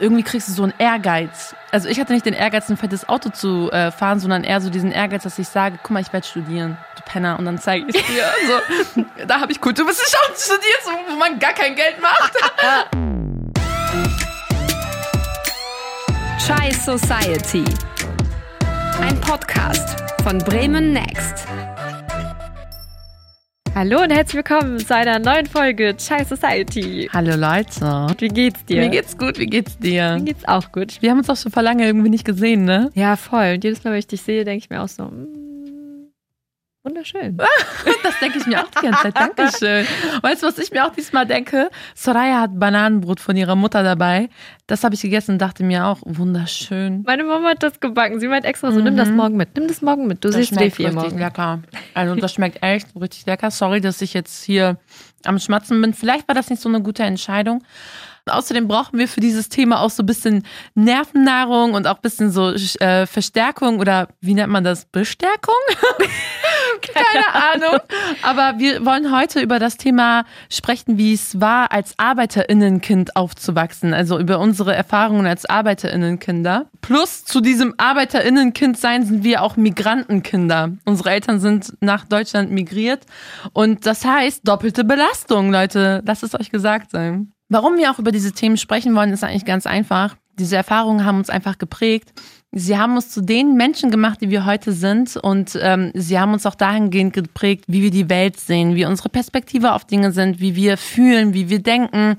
irgendwie kriegst du so einen Ehrgeiz. Also ich hatte nicht den Ehrgeiz, ein fettes Auto zu äh, fahren, sondern eher so diesen Ehrgeiz, dass ich sage, guck mal, ich werde studieren, du Penner. Und dann zeige ich dir. so, da habe ich Kulturwissenschaften studiert, so, wo man gar kein Geld macht. Chai Society. Ein Podcast von Bremen Next. Hallo und herzlich willkommen zu einer neuen Folge Chai Society. Hallo Leute. Wie geht's dir? Mir geht's gut, wie geht's dir? Mir geht's auch gut. Wir haben uns auch schon vor lange irgendwie nicht gesehen, ne? Ja, voll. Und jedes Mal, wenn ich dich sehe, denke ich mir auch so, mm, wunderschön. Das denke ich mir auch die ganze Zeit. Dankeschön. Weißt du, was ich mir auch diesmal denke? Soraya hat Bananenbrot von ihrer Mutter dabei. Das habe ich gegessen und dachte mir auch, wunderschön. Meine Mama hat das gebacken. Sie meint extra so, nimm das morgen mit. Nimm das morgen mit. Du Das siehst schmeckt richtig morgen. lecker. Also das schmeckt echt richtig lecker. Sorry, dass ich jetzt hier am Schmatzen bin. Vielleicht war das nicht so eine gute Entscheidung. Außerdem brauchen wir für dieses Thema auch so ein bisschen Nervennahrung und auch ein bisschen so äh, Verstärkung oder wie nennt man das? Bestärkung? Keine Ahnung. Aber wir wollen heute über das Thema sprechen, wie es war, als Arbeiterinnenkind aufzuwachsen. Also über unsere Erfahrungen als Arbeiterinnenkinder. Plus zu diesem Arbeiterinnenkind sein sind wir auch Migrantenkinder. Unsere Eltern sind nach Deutschland migriert. Und das heißt doppelte Belastung, Leute. Lasst es euch gesagt sein. Warum wir auch über diese Themen sprechen wollen, ist eigentlich ganz einfach. Diese Erfahrungen haben uns einfach geprägt. Sie haben uns zu den Menschen gemacht, die wir heute sind. Und ähm, sie haben uns auch dahingehend geprägt, wie wir die Welt sehen, wie unsere Perspektive auf Dinge sind, wie wir fühlen, wie wir denken.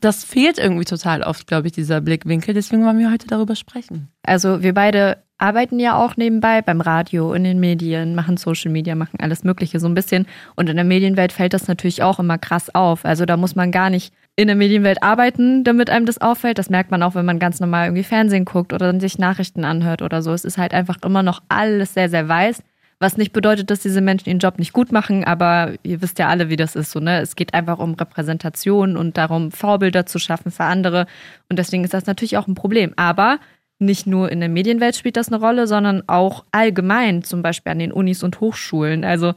Das fehlt irgendwie total oft, glaube ich, dieser Blickwinkel. Deswegen wollen wir heute darüber sprechen. Also wir beide arbeiten ja auch nebenbei beim Radio, in den Medien, machen Social Media, machen alles Mögliche so ein bisschen. Und in der Medienwelt fällt das natürlich auch immer krass auf. Also da muss man gar nicht in der Medienwelt arbeiten, damit einem das auffällt. Das merkt man auch, wenn man ganz normal irgendwie Fernsehen guckt oder sich Nachrichten anhört oder so. Es ist halt einfach immer noch alles sehr, sehr weiß. Was nicht bedeutet, dass diese Menschen ihren Job nicht gut machen, aber ihr wisst ja alle, wie das ist so, ne? Es geht einfach um Repräsentation und darum, Vorbilder zu schaffen für andere. Und deswegen ist das natürlich auch ein Problem. Aber nicht nur in der Medienwelt spielt das eine Rolle, sondern auch allgemein, zum Beispiel an den Unis und Hochschulen. Also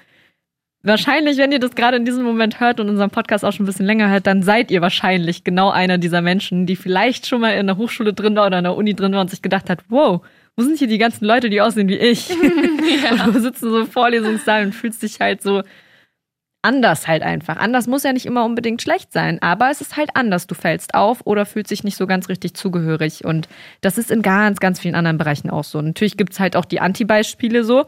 wahrscheinlich, wenn ihr das gerade in diesem Moment hört und unseren Podcast auch schon ein bisschen länger hört, dann seid ihr wahrscheinlich genau einer dieser Menschen, die vielleicht schon mal in der Hochschule drin war oder in der Uni drin war und sich gedacht hat, wow, wo sind hier die ganzen Leute, die aussehen wie ich? Und du sitzt so im Vorlesungssaal und fühlst dich halt so anders halt einfach. Anders muss ja nicht immer unbedingt schlecht sein, aber es ist halt anders. Du fällst auf oder fühlst dich nicht so ganz richtig zugehörig. Und das ist in ganz, ganz vielen anderen Bereichen auch so. Natürlich gibt es halt auch die Anti-Beispiele so.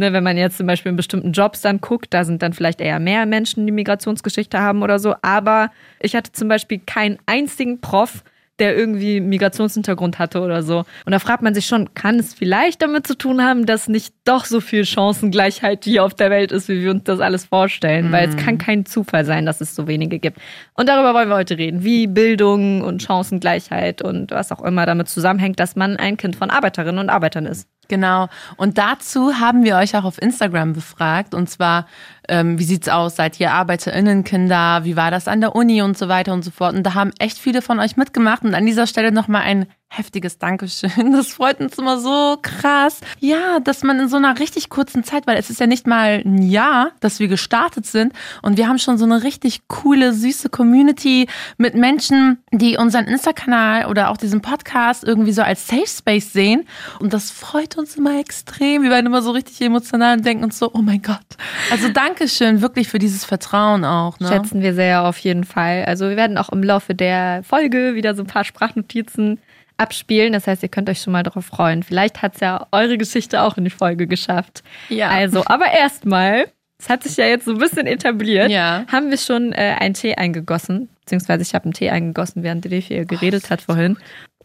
Ne, wenn man jetzt zum Beispiel in bestimmten Jobs dann guckt, da sind dann vielleicht eher mehr Menschen, die Migrationsgeschichte haben oder so. Aber ich hatte zum Beispiel keinen einzigen Prof, der irgendwie Migrationshintergrund hatte oder so. Und da fragt man sich schon, kann es vielleicht damit zu tun haben, dass nicht doch so viel Chancengleichheit hier auf der Welt ist, wie wir uns das alles vorstellen? Weil es kann kein Zufall sein, dass es so wenige gibt. Und darüber wollen wir heute reden, wie Bildung und Chancengleichheit und was auch immer damit zusammenhängt, dass man ein Kind von Arbeiterinnen und Arbeitern ist. Genau. Und dazu haben wir euch auch auf Instagram befragt. Und zwar, ähm, wie sieht's aus? Seid ihr ArbeiterInnenkinder? Wie war das an der Uni und so weiter und so fort? Und da haben echt viele von euch mitgemacht. Und an dieser Stelle nochmal ein heftiges Dankeschön. Das freut uns immer so krass. Ja, dass man in so einer richtig kurzen Zeit, weil es ist ja nicht mal ein Jahr, dass wir gestartet sind. Und wir haben schon so eine richtig coole, süße Community mit Menschen, die unseren Insta-Kanal oder auch diesen Podcast irgendwie so als Safe Space sehen. Und das freut uns immer extrem. Wir werden immer so richtig emotional und denken uns so, oh mein Gott. Also Dankeschön wirklich für dieses Vertrauen auch. Ne? Schätzen wir sehr auf jeden Fall. Also wir werden auch im Laufe der Folge wieder so ein paar Sprachnotizen abspielen. Das heißt, ihr könnt euch schon mal darauf freuen. Vielleicht hat es ja eure Geschichte auch in die Folge geschafft. Ja. Also, aber erstmal, es hat sich ja jetzt so ein bisschen etabliert, Ja. haben wir schon äh, einen Tee eingegossen. Beziehungsweise ich habe einen Tee eingegossen, während Defi geredet hat vorhin.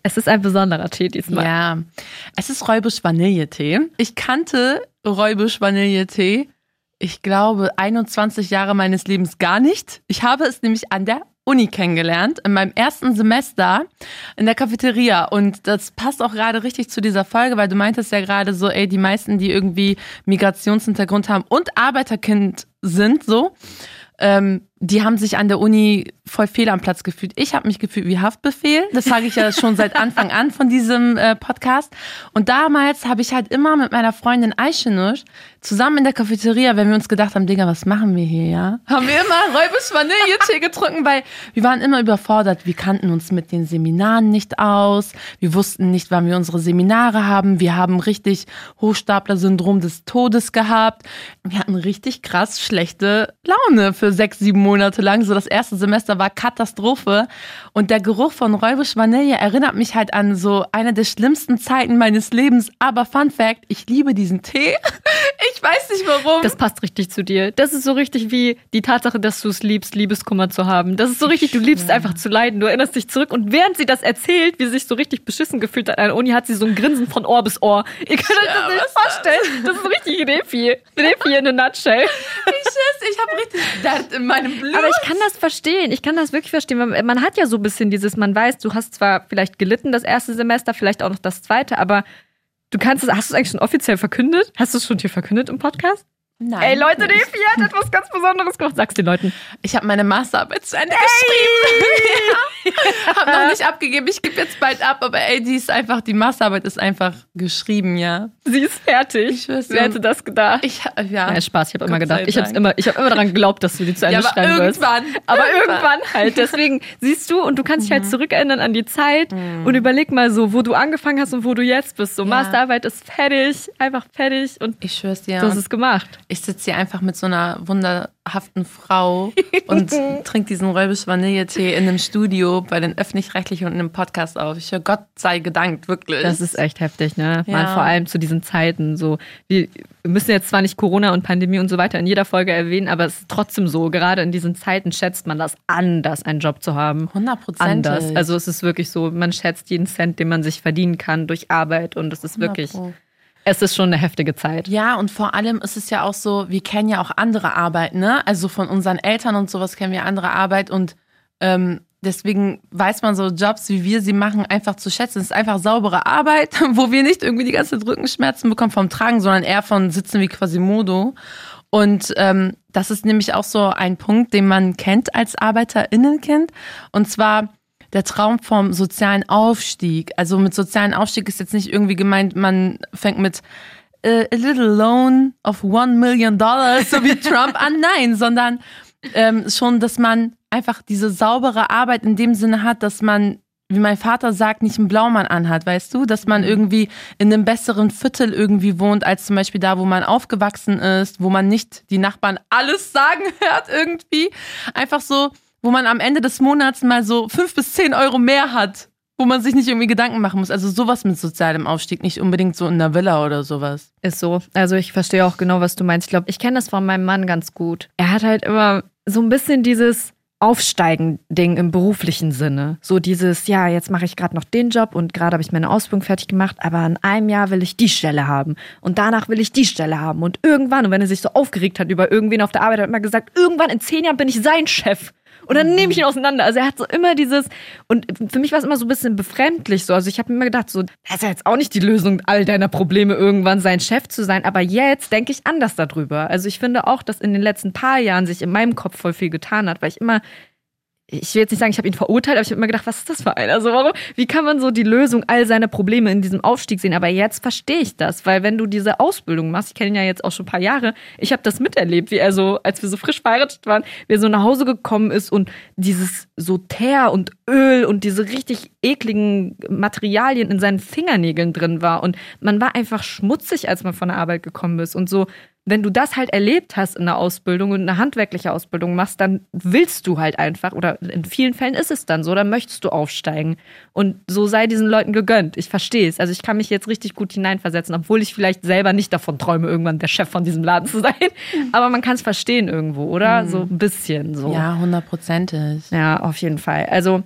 Es ist ein besonderer Tee diesmal. Ja, es ist Räubusch Vanilletee. Ich kannte Räubusch Vanilletee, ich glaube, 21 Jahre meines Lebens gar nicht. Ich habe es nämlich an der Uni kennengelernt, in meinem ersten Semester in der Cafeteria. Und das passt auch gerade richtig zu dieser Folge, weil du meintest ja gerade so, ey, die meisten, die irgendwie Migrationshintergrund haben und Arbeiterkind sind, so, ähm, die haben sich an der Uni voll fehl am Platz gefühlt. Ich habe mich gefühlt wie Haftbefehl. Das sage ich ja schon seit Anfang an von diesem äh, Podcast. Und damals habe ich halt immer mit meiner Freundin Ayşenur zusammen in der Cafeteria, wenn wir uns gedacht haben, Digga, was machen wir hier, ja? Haben wir immer Räubis Vanilletee getrunken, weil wir waren immer überfordert. Wir kannten uns mit den Seminaren nicht aus. Wir wussten nicht, wann wir unsere Seminare haben. Wir haben richtig Hochstapler-Syndrom des Todes gehabt. Wir hatten richtig krass schlechte Laune für sechs, sieben Monate lang. So das erste Semester war Katastrophe. Und der Geruch von Räubisch Vanille erinnert mich halt an so eine der schlimmsten Zeiten meines Lebens. Aber Fun Fact, ich liebe diesen Tee. Ich weiß nicht warum. Das passt richtig zu dir. Das ist so richtig wie die Tatsache, dass du es liebst, Liebeskummer zu haben. Das ist so richtig, du liebst einfach zu leiden. Du erinnerst dich zurück und während sie das erzählt, wie sie sich so richtig beschissen gefühlt hat an der Uni, hat sie so ein Grinsen von Ohr bis Ohr. Ihr könnt euch das nicht vorstellen. Das ist richtig Refi. Refi in a nutshell. Ich schwör's, ich habe richtig Dart in meinem Blut. Aber ich kann das verstehen. Ich kann das wirklich verstehen. Man hat ja so ein bisschen dieses, man weiß, du hast zwar vielleicht gelitten das erste Semester, vielleicht auch noch das zweite, aber du kannst es, hast du es eigentlich schon offiziell verkündet? Hast du es schon hier verkündet im Podcast? Nein. Ey Leute, nicht. Refi hat etwas ganz Besonderes gemacht. Sag's den Leuten. Ich habe meine Masterarbeit zu Ende geschrieben. ja. Hab noch nicht abgegeben. Ich gebe jetzt bald ab, aber ey, die ist einfach, die Masterarbeit ist einfach geschrieben, ja. Sie ist fertig. Ich schwör's Wer hätte das gedacht? Ich, ja. Ja, Spaß, ich habe immer gedacht. Ich habe immer, ich hab immer daran geglaubt, dass du die zu Ende Ja, aber schreiben wirst. irgendwann. Aber Irgendwann. irgendwann halt. Deswegen siehst du und du kannst dich halt zurückerinnern an die Zeit und überleg mal so, wo du angefangen hast und wo du jetzt bist. So, Ja. Masterarbeit ist fertig, einfach fertig und Ich schwör's dir. du hast es gemacht. Ich sitze hier einfach mit so einer wunderhaften Frau und trinke diesen Räubisch Vanilletee in einem Studio bei den Öffentlich-Rechtlichen und in einem Podcast auf. Ich höre Gott sei gedankt, wirklich. Das ist echt heftig, ne? Ja. Man, vor allem zu diesen Zeiten. So, wir müssen jetzt zwar nicht Corona und Pandemie und so weiter in jeder Folge erwähnen, aber es ist trotzdem so. Gerade in diesen Zeiten schätzt man das anders, einen Job zu haben. 100 Anders. Also es ist wirklich so, man schätzt jeden Cent, den man sich verdienen kann durch Arbeit und es ist wirklich, es ist schon eine heftige Zeit. Ja, und vor allem ist es ja auch so, wir kennen ja auch andere Arbeit, ne? Also von unseren Eltern und sowas kennen wir andere Arbeit und ähm, deswegen weiß man so Jobs, wie wir sie machen, einfach zu schätzen. Es ist einfach saubere Arbeit, wo wir nicht irgendwie die ganze Zeit Rückenschmerzen bekommen vom Tragen, sondern eher von Sitzen wie Quasimodo. Und ähm, das ist nämlich auch so ein Punkt, den man kennt als ArbeiterInnenkind. Und zwar der Traum vom sozialen Aufstieg. Also mit sozialen Aufstieg ist jetzt nicht irgendwie gemeint, man fängt mit äh, a little loan of one million dollars, so wie Trump an. Nein, sondern ähm, schon, dass man einfach diese saubere Arbeit in dem Sinne hat, dass man, wie mein Vater sagt, nicht einen Blaumann anhat, weißt du? Dass man irgendwie in einem besseren Viertel irgendwie wohnt, als zum Beispiel da, wo man aufgewachsen ist, wo man nicht die Nachbarn alles sagen hört irgendwie. Einfach so, wo man am Ende des Monats mal so fünf bis zehn Euro mehr hat, wo man sich nicht irgendwie Gedanken machen muss. Also sowas mit sozialem Aufstieg, nicht unbedingt so in der Villa oder sowas. Ist so. Also ich verstehe auch genau, was du meinst. Ich glaube, ich kenne das von meinem Mann ganz gut. Er hat halt immer so ein bisschen dieses Aufsteigen-Ding im beruflichen Sinne. So dieses, ja, jetzt mache ich gerade noch den Job und gerade habe ich meine Ausbildung fertig gemacht, aber in einem Jahr will ich die Stelle haben und danach will ich die Stelle haben und irgendwann, und wenn er sich so aufgeregt hat über irgendwen auf der Arbeit, hat er immer gesagt, irgendwann in zehn Jahren bin ich sein Chef. Und dann nehme ich ihn auseinander. Also er hat so immer dieses, und für mich war es immer so ein bisschen befremdlich so. Also ich habe mir immer gedacht, so, das ist ja jetzt auch nicht die Lösung all deiner Probleme, irgendwann sein Chef zu sein. Aber jetzt denke ich anders darüber. Also ich finde auch, dass in den letzten paar Jahren sich in meinem Kopf voll viel getan hat, weil ich immer ich will jetzt nicht sagen, ich habe ihn verurteilt, aber ich habe immer gedacht, was ist das für ein? Also warum, wie kann man so die Lösung all seiner Probleme in diesem Aufstieg sehen? Aber jetzt verstehe ich das, weil wenn du diese Ausbildung machst, ich kenne ihn ja jetzt auch schon ein paar Jahre, ich habe das miterlebt, wie er so, als wir so frisch verheiratet waren, wie er so nach Hause gekommen ist und dieses so Teer und Öl und diese richtig ekligen Materialien in seinen Fingernägeln drin war und man war einfach schmutzig, als man von der Arbeit gekommen ist und so wenn du das halt erlebt hast in der Ausbildung und eine handwerkliche Ausbildung machst, dann willst du halt einfach, oder in vielen Fällen ist es dann so, dann möchtest du aufsteigen. Und so sei diesen Leuten gegönnt. Ich verstehe es. Also ich kann mich jetzt richtig gut hineinversetzen, obwohl ich vielleicht selber nicht davon träume, irgendwann der Chef von diesem Laden zu sein. Aber man kann es verstehen irgendwo, oder? So ein bisschen so. Ja, hundertprozentig. Ja, auf jeden Fall. Also,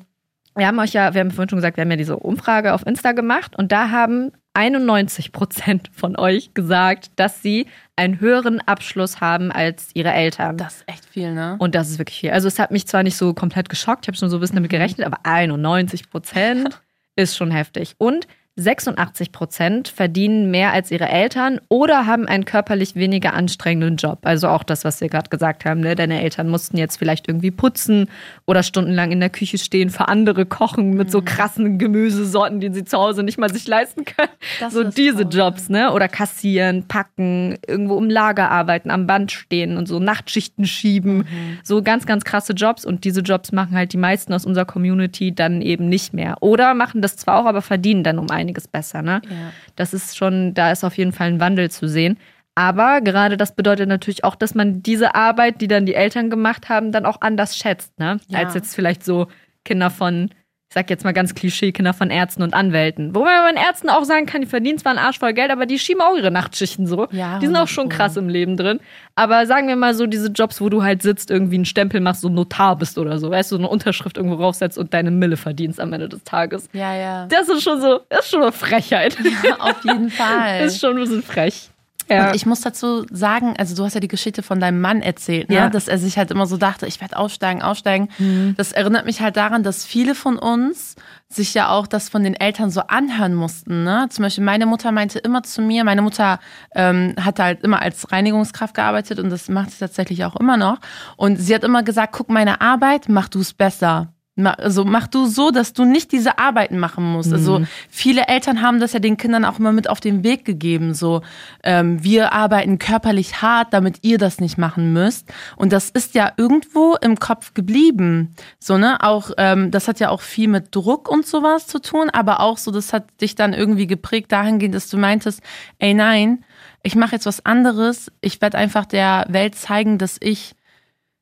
wir haben euch ja, wir haben vorhin schon gesagt, wir haben ja diese Umfrage auf Insta gemacht und da haben 91 Prozent von euch gesagt, dass sie einen höheren Abschluss haben als ihre Eltern. Das ist echt viel, ne? und das ist wirklich viel. Also, es hat mich zwar nicht so komplett geschockt, ich habe schon so ein bisschen damit gerechnet, aber 91 Prozent ist schon heftig. Und 86 Prozent verdienen mehr als ihre Eltern oder haben einen körperlich weniger anstrengenden Job. Also auch das, was wir gerade gesagt haben. Ne? Deine Eltern mussten jetzt vielleicht irgendwie putzen oder stundenlang in der Küche stehen, für andere kochen mit so mhm. krassen Gemüsesorten, die sie zu Hause nicht mal sich leisten können. Das so diese toll. Jobs, ne? Oder kassieren, packen, irgendwo im Lager arbeiten, am Band stehen und so Nachtschichten schieben. Mhm. So ganz, ganz krasse Jobs. Und diese Jobs machen halt die meisten aus unserer Community dann eben nicht mehr. Oder machen das zwar auch, aber verdienen dann um einiges besser. Ne? Ja. Das ist schon, da ist auf jeden Fall ein Wandel zu sehen. Aber gerade das bedeutet natürlich auch, dass man diese Arbeit, die dann die Eltern gemacht haben, dann auch anders schätzt, ne? Ja. Als jetzt vielleicht so Kinder von ich sag jetzt mal ganz Klischee, Kinder von Ärzten und Anwälten. Wobei man bei Ärzten auch sagen kann, die verdienen zwar einen Arsch voll Geld, aber die schieben auch ihre Nachtschichten so. Ja, die sind auch schon krass im Leben drin. Aber sagen wir mal so diese Jobs, wo du halt sitzt, irgendwie einen Stempel machst, so Notar bist oder so, weißt du, so eine Unterschrift irgendwo raufsetzt und deine Mille verdienst am Ende des Tages. Ja, ja. Das ist schon so, das ist schon eine Frechheit. Ja, auf jeden Fall. Das ist schon ein bisschen frech. Ja. Und ich muss dazu sagen, also du hast ja die Geschichte von deinem Mann erzählt, ne? Ja. dass er sich halt immer so dachte, ich werde aufsteigen, aufsteigen. Mhm. Das erinnert mich halt daran, dass viele von uns sich ja auch das von den Eltern so anhören mussten. Ne? Zum Beispiel meine Mutter meinte immer zu mir, meine Mutter ähm, hat halt immer als Reinigungskraft gearbeitet und das macht sie tatsächlich auch immer noch. Und sie hat immer gesagt, guck meine Arbeit, mach du es besser. Also mach du so, dass du nicht diese Arbeiten machen musst. Also mhm. Also viele Eltern haben das ja den Kindern auch immer mit auf den Weg gegeben. So, ähm, wir arbeiten körperlich hart, damit ihr das nicht machen müsst. Und das ist ja irgendwo im Kopf geblieben. So ne, auch ähm, das hat ja auch viel mit Druck und sowas zu tun, aber auch so, das hat dich dann irgendwie geprägt dahingehend, dass du meintest, ey nein, ich mache jetzt was anderes. Ich werde einfach der Welt zeigen, dass ich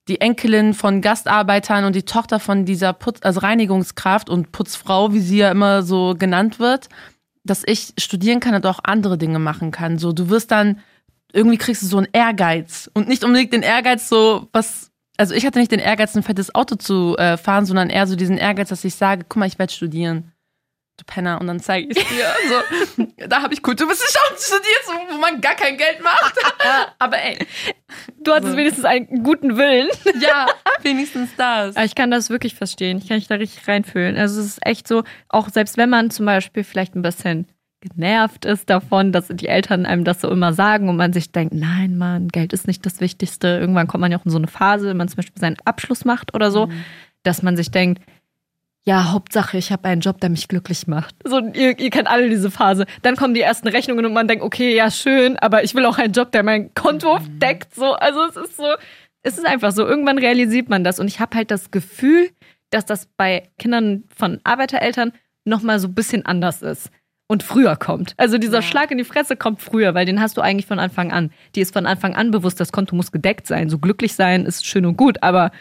die Enkelin von Gastarbeitern und die Tochter von dieser Putz, also Reinigungskraft und Putzfrau, wie sie ja immer so genannt wird, dass ich studieren kann und auch andere Dinge machen kann. So, du wirst dann, irgendwie kriegst du so einen Ehrgeiz und nicht unbedingt den Ehrgeiz, so was, also ich hatte nicht den Ehrgeiz, ein fettes Auto zu äh, fahren, sondern eher so diesen Ehrgeiz, dass ich sage, guck mal, ich werde studieren du Penner, und dann zeige ich es dir. So, da habe ich Kulturwissenschaften studiert, wo man gar kein Geld macht. Aber ey. Du hattest so. wenigstens einen guten Willen. Ja, wenigstens das. Aber ich kann das wirklich verstehen. Ich kann mich da richtig reinfühlen. Also es ist echt so, auch selbst wenn man zum Beispiel vielleicht ein bisschen genervt ist davon, dass die Eltern einem das so immer sagen und man sich denkt, nein, Mann, Geld ist nicht das Wichtigste. Irgendwann kommt man ja auch in so eine Phase, wenn man zum Beispiel seinen Abschluss macht oder so, mhm. dass man sich denkt, ja, Hauptsache, ich habe einen Job, der mich glücklich macht. So, ihr, ihr kennt alle diese Phase. Dann kommen die ersten Rechnungen und man denkt, okay, ja, schön, aber ich will auch einen Job, der mein Konto mhm. deckt. So, also es ist so, es ist einfach so. Irgendwann realisiert man das und ich habe halt das Gefühl, dass das bei Kindern von Arbeitereltern nochmal so ein bisschen anders ist und früher kommt. Also dieser ja. Schlag in die Fresse kommt früher, weil den hast du eigentlich von Anfang an. Die ist von Anfang an bewusst, das Konto muss gedeckt sein. So glücklich sein ist schön und gut, aber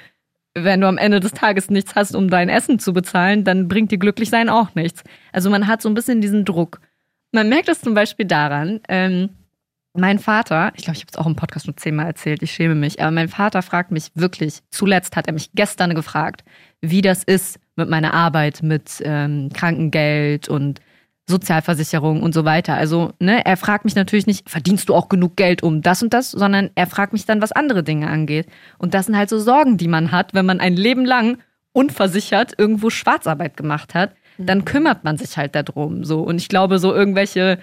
wenn du am Ende des Tages nichts hast, um dein Essen zu bezahlen, dann bringt dir glücklich sein auch nichts. Also man hat so ein bisschen diesen Druck. Man merkt es zum Beispiel daran, ähm, mein Vater, ich glaube, ich habe es auch im Podcast schon zehnmal erzählt, ich schäme mich, aber mein Vater fragt mich wirklich, zuletzt hat er mich gestern gefragt, wie das ist mit meiner Arbeit, mit ähm, Krankengeld und Sozialversicherung und so weiter. Also, ne, er fragt mich natürlich nicht, verdienst du auch genug Geld um das und das, sondern er fragt mich dann, was andere Dinge angeht. Und das sind halt so Sorgen, die man hat, wenn man ein Leben lang unversichert irgendwo Schwarzarbeit gemacht hat, dann mhm. kümmert man sich halt darum. So. Und ich glaube, so irgendwelche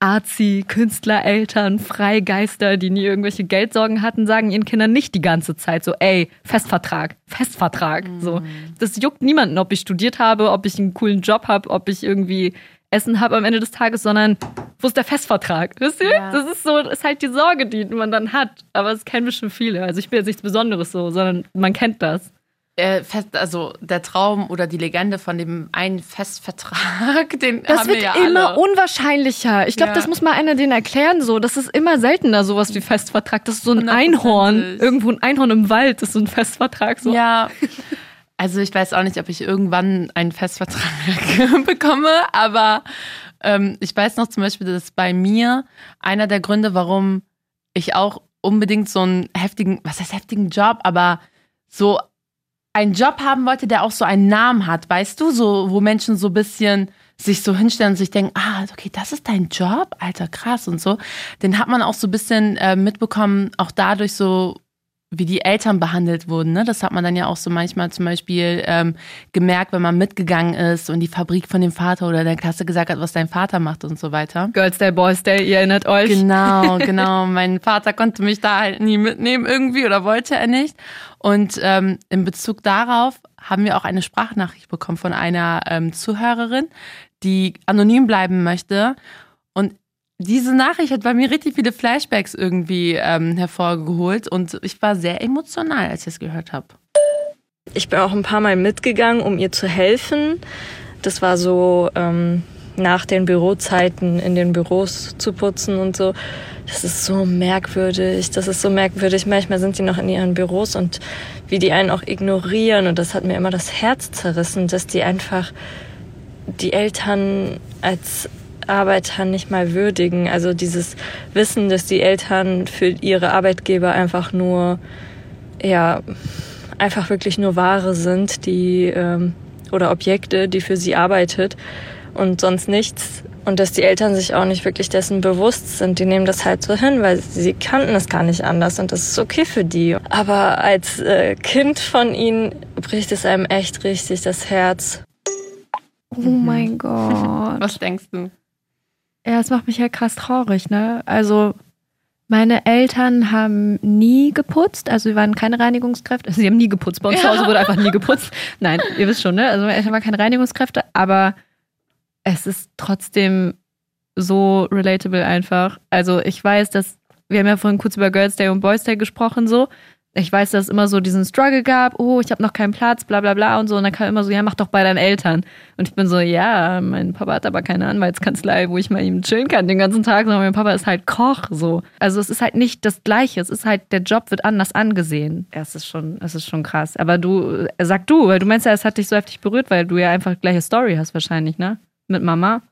Arzi, Künstler, Eltern, Freigeister, die nie irgendwelche Geldsorgen hatten, sagen ihren Kindern nicht die ganze Zeit so, ey, Festvertrag, Festvertrag. Mhm. So, das juckt niemanden, ob ich studiert habe, ob ich einen coolen Job habe, ob ich irgendwie Essen habe am Ende des Tages, sondern wo ist der Festvertrag? Wisst ihr? Ja. Das ist so, ist halt die Sorge, die man dann hat. Aber es kennen bestimmt viele. Also ich bin jetzt nichts Besonderes so, sondern man kennt das. Äh, fest, also der Traum oder die Legende von dem einen Festvertrag, den das haben wir ja alle. Das wird immer unwahrscheinlicher. Ich glaube, ja. das muss mal einer den erklären so. Das ist immer seltener sowas wie Festvertrag. Das ist so ein Einhorn. Irgendwo ein Einhorn im Wald ist so ein Festvertrag. So. Ja. Also ich weiß auch nicht, ob ich irgendwann einen Festvertrag bekomme, aber ähm, ich weiß noch zum Beispiel, dass bei mir einer der Gründe, warum ich auch unbedingt so einen heftigen, was heißt heftigen Job, aber so einen Job haben wollte, der auch so einen Namen hat, weißt du, so wo Menschen so ein bisschen sich so hinstellen und sich denken, ah, okay, das ist dein Job, alter krass und so. Den hat man auch so ein bisschen äh, mitbekommen, auch dadurch so wie die Eltern behandelt wurden. Ne? Das hat man dann ja auch so manchmal zum Beispiel ähm, gemerkt, wenn man mitgegangen ist und die Fabrik von dem Vater oder der Klasse gesagt hat, was dein Vater macht und so weiter. Girls Day, Boys Day, ihr erinnert euch. Genau, genau. mein Vater konnte mich da halt nie mitnehmen irgendwie oder wollte er nicht. Und ähm, in Bezug darauf haben wir auch eine Sprachnachricht bekommen von einer ähm, Zuhörerin, die anonym bleiben möchte. Diese Nachricht hat bei mir richtig viele Flashbacks irgendwie ähm, hervorgeholt und ich war sehr emotional, als ich es gehört habe. Ich bin auch ein paar Mal mitgegangen, um ihr zu helfen. Das war so ähm, nach den Bürozeiten in den Büros zu putzen und so. Das ist so merkwürdig. Das ist so merkwürdig. Manchmal sind die noch in ihren Büros und wie die einen auch ignorieren. Und das hat mir immer das Herz zerrissen, dass die einfach die Eltern als Arbeiter nicht mal würdigen. Also dieses Wissen, dass die Eltern für ihre Arbeitgeber einfach nur, ja, einfach wirklich nur Ware sind, die ähm, oder Objekte, die für sie arbeitet und sonst nichts. Und dass die Eltern sich auch nicht wirklich dessen bewusst sind. Die nehmen das halt so hin, weil sie kannten es gar nicht anders und das ist okay für die. Aber als äh, Kind von ihnen bricht es einem echt richtig das Herz. Oh mein Gott. Was denkst du? Ja, es macht mich ja krass traurig, ne? Also, meine Eltern haben nie geputzt, also wir waren keine Reinigungskräfte. Also sie haben nie geputzt. Bei uns zu Hause wurde einfach nie geputzt. Nein, ihr wisst schon, ne? Also meine Eltern waren keine Reinigungskräfte, aber es ist trotzdem so relatable einfach. Also ich weiß, dass wir haben ja vorhin kurz über Girls Day und Boys Day gesprochen so ich weiß, dass es immer so diesen Struggle gab, oh, ich habe noch keinen Platz, bla bla bla und so. Und dann kam immer so, ja, mach doch bei deinen Eltern. Und ich bin so, ja, mein Papa hat aber keine Anwaltskanzlei, wo ich mal ihm chillen kann den ganzen Tag, sondern mein Papa ist halt Koch so. Also es ist halt nicht das Gleiche. Es ist halt, der Job wird anders angesehen. Ja, es ist schon, es ist schon krass. Aber du, äh, sag du, weil du meinst ja, es hat dich so heftig berührt, weil du ja einfach gleiche Story hast wahrscheinlich, ne? Mit Mama.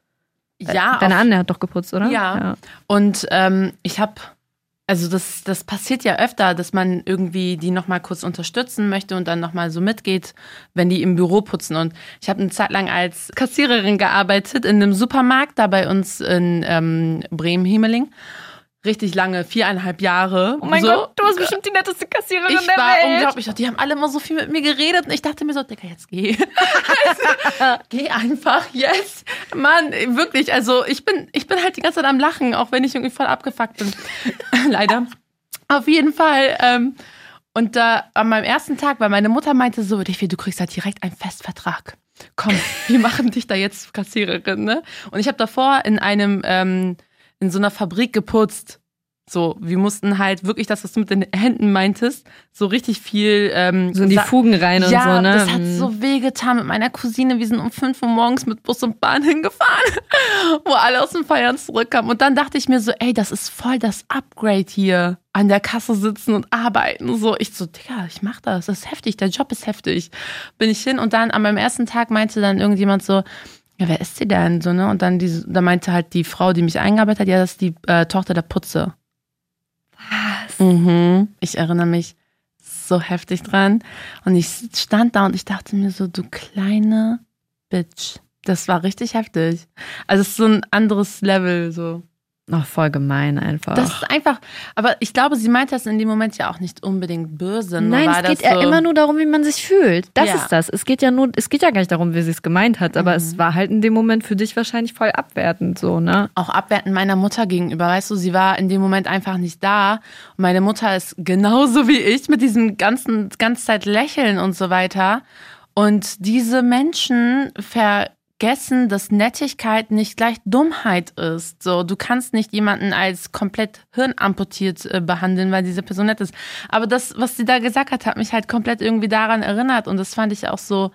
Ja. Deine Anne hat doch geputzt, oder? Ja. ja. Und ähm, ich habe also das, das passiert ja öfter, dass man irgendwie die nochmal kurz unterstützen möchte und dann nochmal so mitgeht, wenn die im Büro putzen. Und ich habe eine Zeit lang als Kassiererin gearbeitet in einem Supermarkt da bei uns in ähm, Bremen-Himmeling richtig lange, viereinhalb Jahre. Oh mein so. Gott, du warst bestimmt die netteste Kassiererin ich der war Welt. unglaublich. Die haben alle immer so viel mit mir geredet und ich dachte mir so, Digga, jetzt geh. also, geh einfach, yes. Mann, wirklich, also ich bin, ich bin halt die ganze Zeit am Lachen, auch wenn ich irgendwie voll abgefuckt bin. Leider. Auf jeden Fall. Ähm, und da an meinem ersten Tag, weil meine Mutter meinte so, du kriegst da direkt einen Festvertrag. Komm, wir machen dich da jetzt Kassiererin, ne? Und ich habe davor in einem ähm, in so einer Fabrik geputzt. So, wir mussten halt wirklich das, was du mit den Händen meintest, so richtig viel. Ähm, so in die Fugen rein und ja, so, ne? Das hat so wehgetan mit meiner Cousine. Wir sind um 5 Uhr morgens mit Bus und Bahn hingefahren, wo alle aus dem Feiern zurückkamen. Und dann dachte ich mir so, ey, das ist voll das Upgrade hier. An der Kasse sitzen und arbeiten. So, ich so, Digga, ich mach das. Das ist heftig, der Job ist heftig. Bin ich hin und dann an meinem ersten Tag meinte dann irgendjemand so, ja, wer ist sie denn? So, ne? Und dann die, da meinte halt die Frau, die mich eingearbeitet hat, ja, das ist die äh, Tochter der Putze. Was? Mhm. Ich erinnere mich so heftig dran. Und ich stand da und ich dachte mir so, du kleine Bitch. Das war richtig heftig. Also es ist so ein anderes Level, so. Ach, voll gemein einfach. Das ist einfach, aber ich glaube, sie meint das in dem Moment ja auch nicht unbedingt böse. Nein, es geht ja so, immer nur darum, wie man sich fühlt. Das Ja. ist das. Es geht ja nur, es geht ja gar nicht darum, wie sie es gemeint hat, aber es war halt in dem Moment für dich wahrscheinlich voll abwertend so, ne? auch abwertend meiner Mutter gegenüber. Weißt du, sie war in dem Moment einfach nicht da. Und meine Mutter ist genauso wie ich mit diesem ganzen, ganze Zeit Lächeln und so weiter. Und diese Menschen vergessen, dass Nettigkeit nicht gleich Dummheit ist. So, du kannst nicht jemanden als komplett hirnamputiert äh, behandeln, weil diese Person nett ist. Aber das, was sie da gesagt hat, hat mich halt komplett irgendwie daran erinnert. Und das fand ich auch so,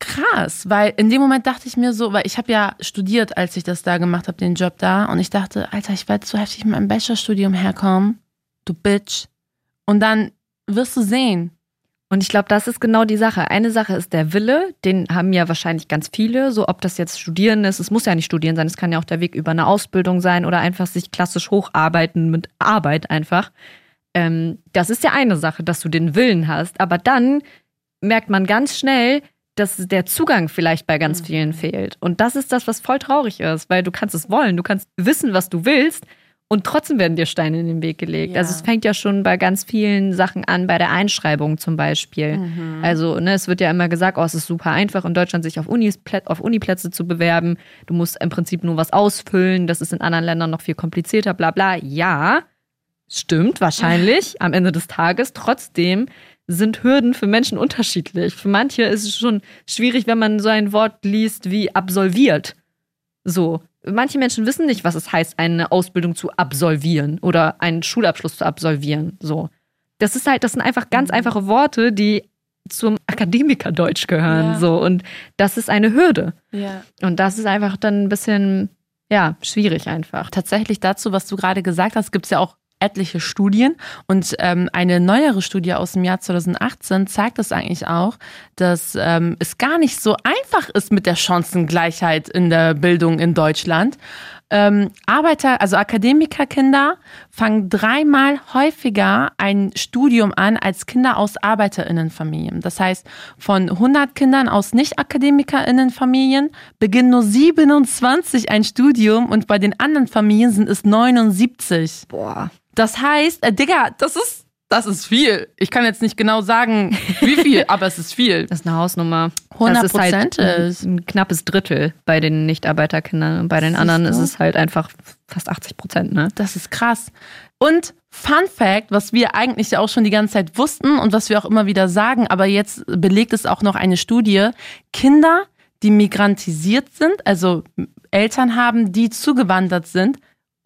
krass, weil in dem Moment dachte ich mir so, weil ich habe ja studiert, als ich das da gemacht habe, den Job da, und ich dachte, Alter, ich werde so heftig mit meinem Bachelorstudium herkommen, du Bitch. Und dann wirst du sehen. Und ich glaube, das ist genau die Sache. Eine Sache ist der Wille, den haben ja wahrscheinlich ganz viele, so ob das jetzt Studieren ist, es muss ja nicht Studieren sein, es kann ja auch der Weg über eine Ausbildung sein oder einfach sich klassisch hocharbeiten mit Arbeit einfach. Ähm, das ist ja eine Sache, dass du den Willen hast, aber dann merkt man ganz schnell, dass der Zugang vielleicht bei ganz vielen fehlt. Und das ist das, was voll traurig ist, weil du kannst es wollen, du kannst wissen, was du willst Und trotzdem werden dir Steine in den Weg gelegt. Ja. Also es fängt ja schon bei ganz vielen Sachen an, bei der Einschreibung zum Beispiel. Mhm. Also ne, es wird ja immer gesagt, oh, es ist super einfach in Deutschland sich auf, Unis, auf Uniplätze zu bewerben. Du musst im Prinzip nur was ausfüllen. Das ist in anderen Ländern noch viel komplizierter, bla bla. Ja, stimmt wahrscheinlich am Ende des Tages. Trotzdem sind Hürden für Menschen unterschiedlich. Für manche ist es schon schwierig, wenn man so ein Wort liest wie absolviert. So, manche Menschen wissen nicht, was es heißt, eine Ausbildung zu absolvieren oder einen Schulabschluss zu absolvieren. So. Das ist halt, das sind einfach ganz einfache Worte, die zum Akademikerdeutsch gehören. Ja. So. Und das ist eine Hürde. Ja. Und das ist einfach dann ein bisschen, ja, schwierig einfach. Tatsächlich dazu, was du gerade gesagt hast, gibt es ja auch etliche Studien und ähm, eine neuere Studie aus dem Jahr 2018 zeigt es eigentlich auch, dass ähm, es gar nicht so einfach ist mit der Chancengleichheit in der Bildung in Deutschland. Ähm, Arbeiter, also Akademikerkinder fangen dreimal häufiger ein Studium an als Kinder aus Arbeiterinnenfamilien. Das heißt, von 100 Kindern aus Nicht-Akademikerinnenfamilien beginnen nur 27 ein Studium und bei den anderen Familien sind es 79. Boah. Das heißt, äh, Digga, das ist, das ist viel. Ich kann jetzt nicht genau sagen, wie viel, aber es ist viel. Das ist eine Hausnummer. 100 Das ist halt Prozent ein, ist. ein knappes Drittel bei den Nicht-Arbeiterkindern. Und bei den Siehst anderen du? ist es halt einfach fast 80 Prozent, ne? Das ist krass. Und Fun Fact, was wir eigentlich ja auch schon die ganze Zeit wussten und was wir auch immer wieder sagen, aber jetzt belegt es auch noch eine Studie. Kinder, die migrantisiert sind, also Eltern haben, die zugewandert sind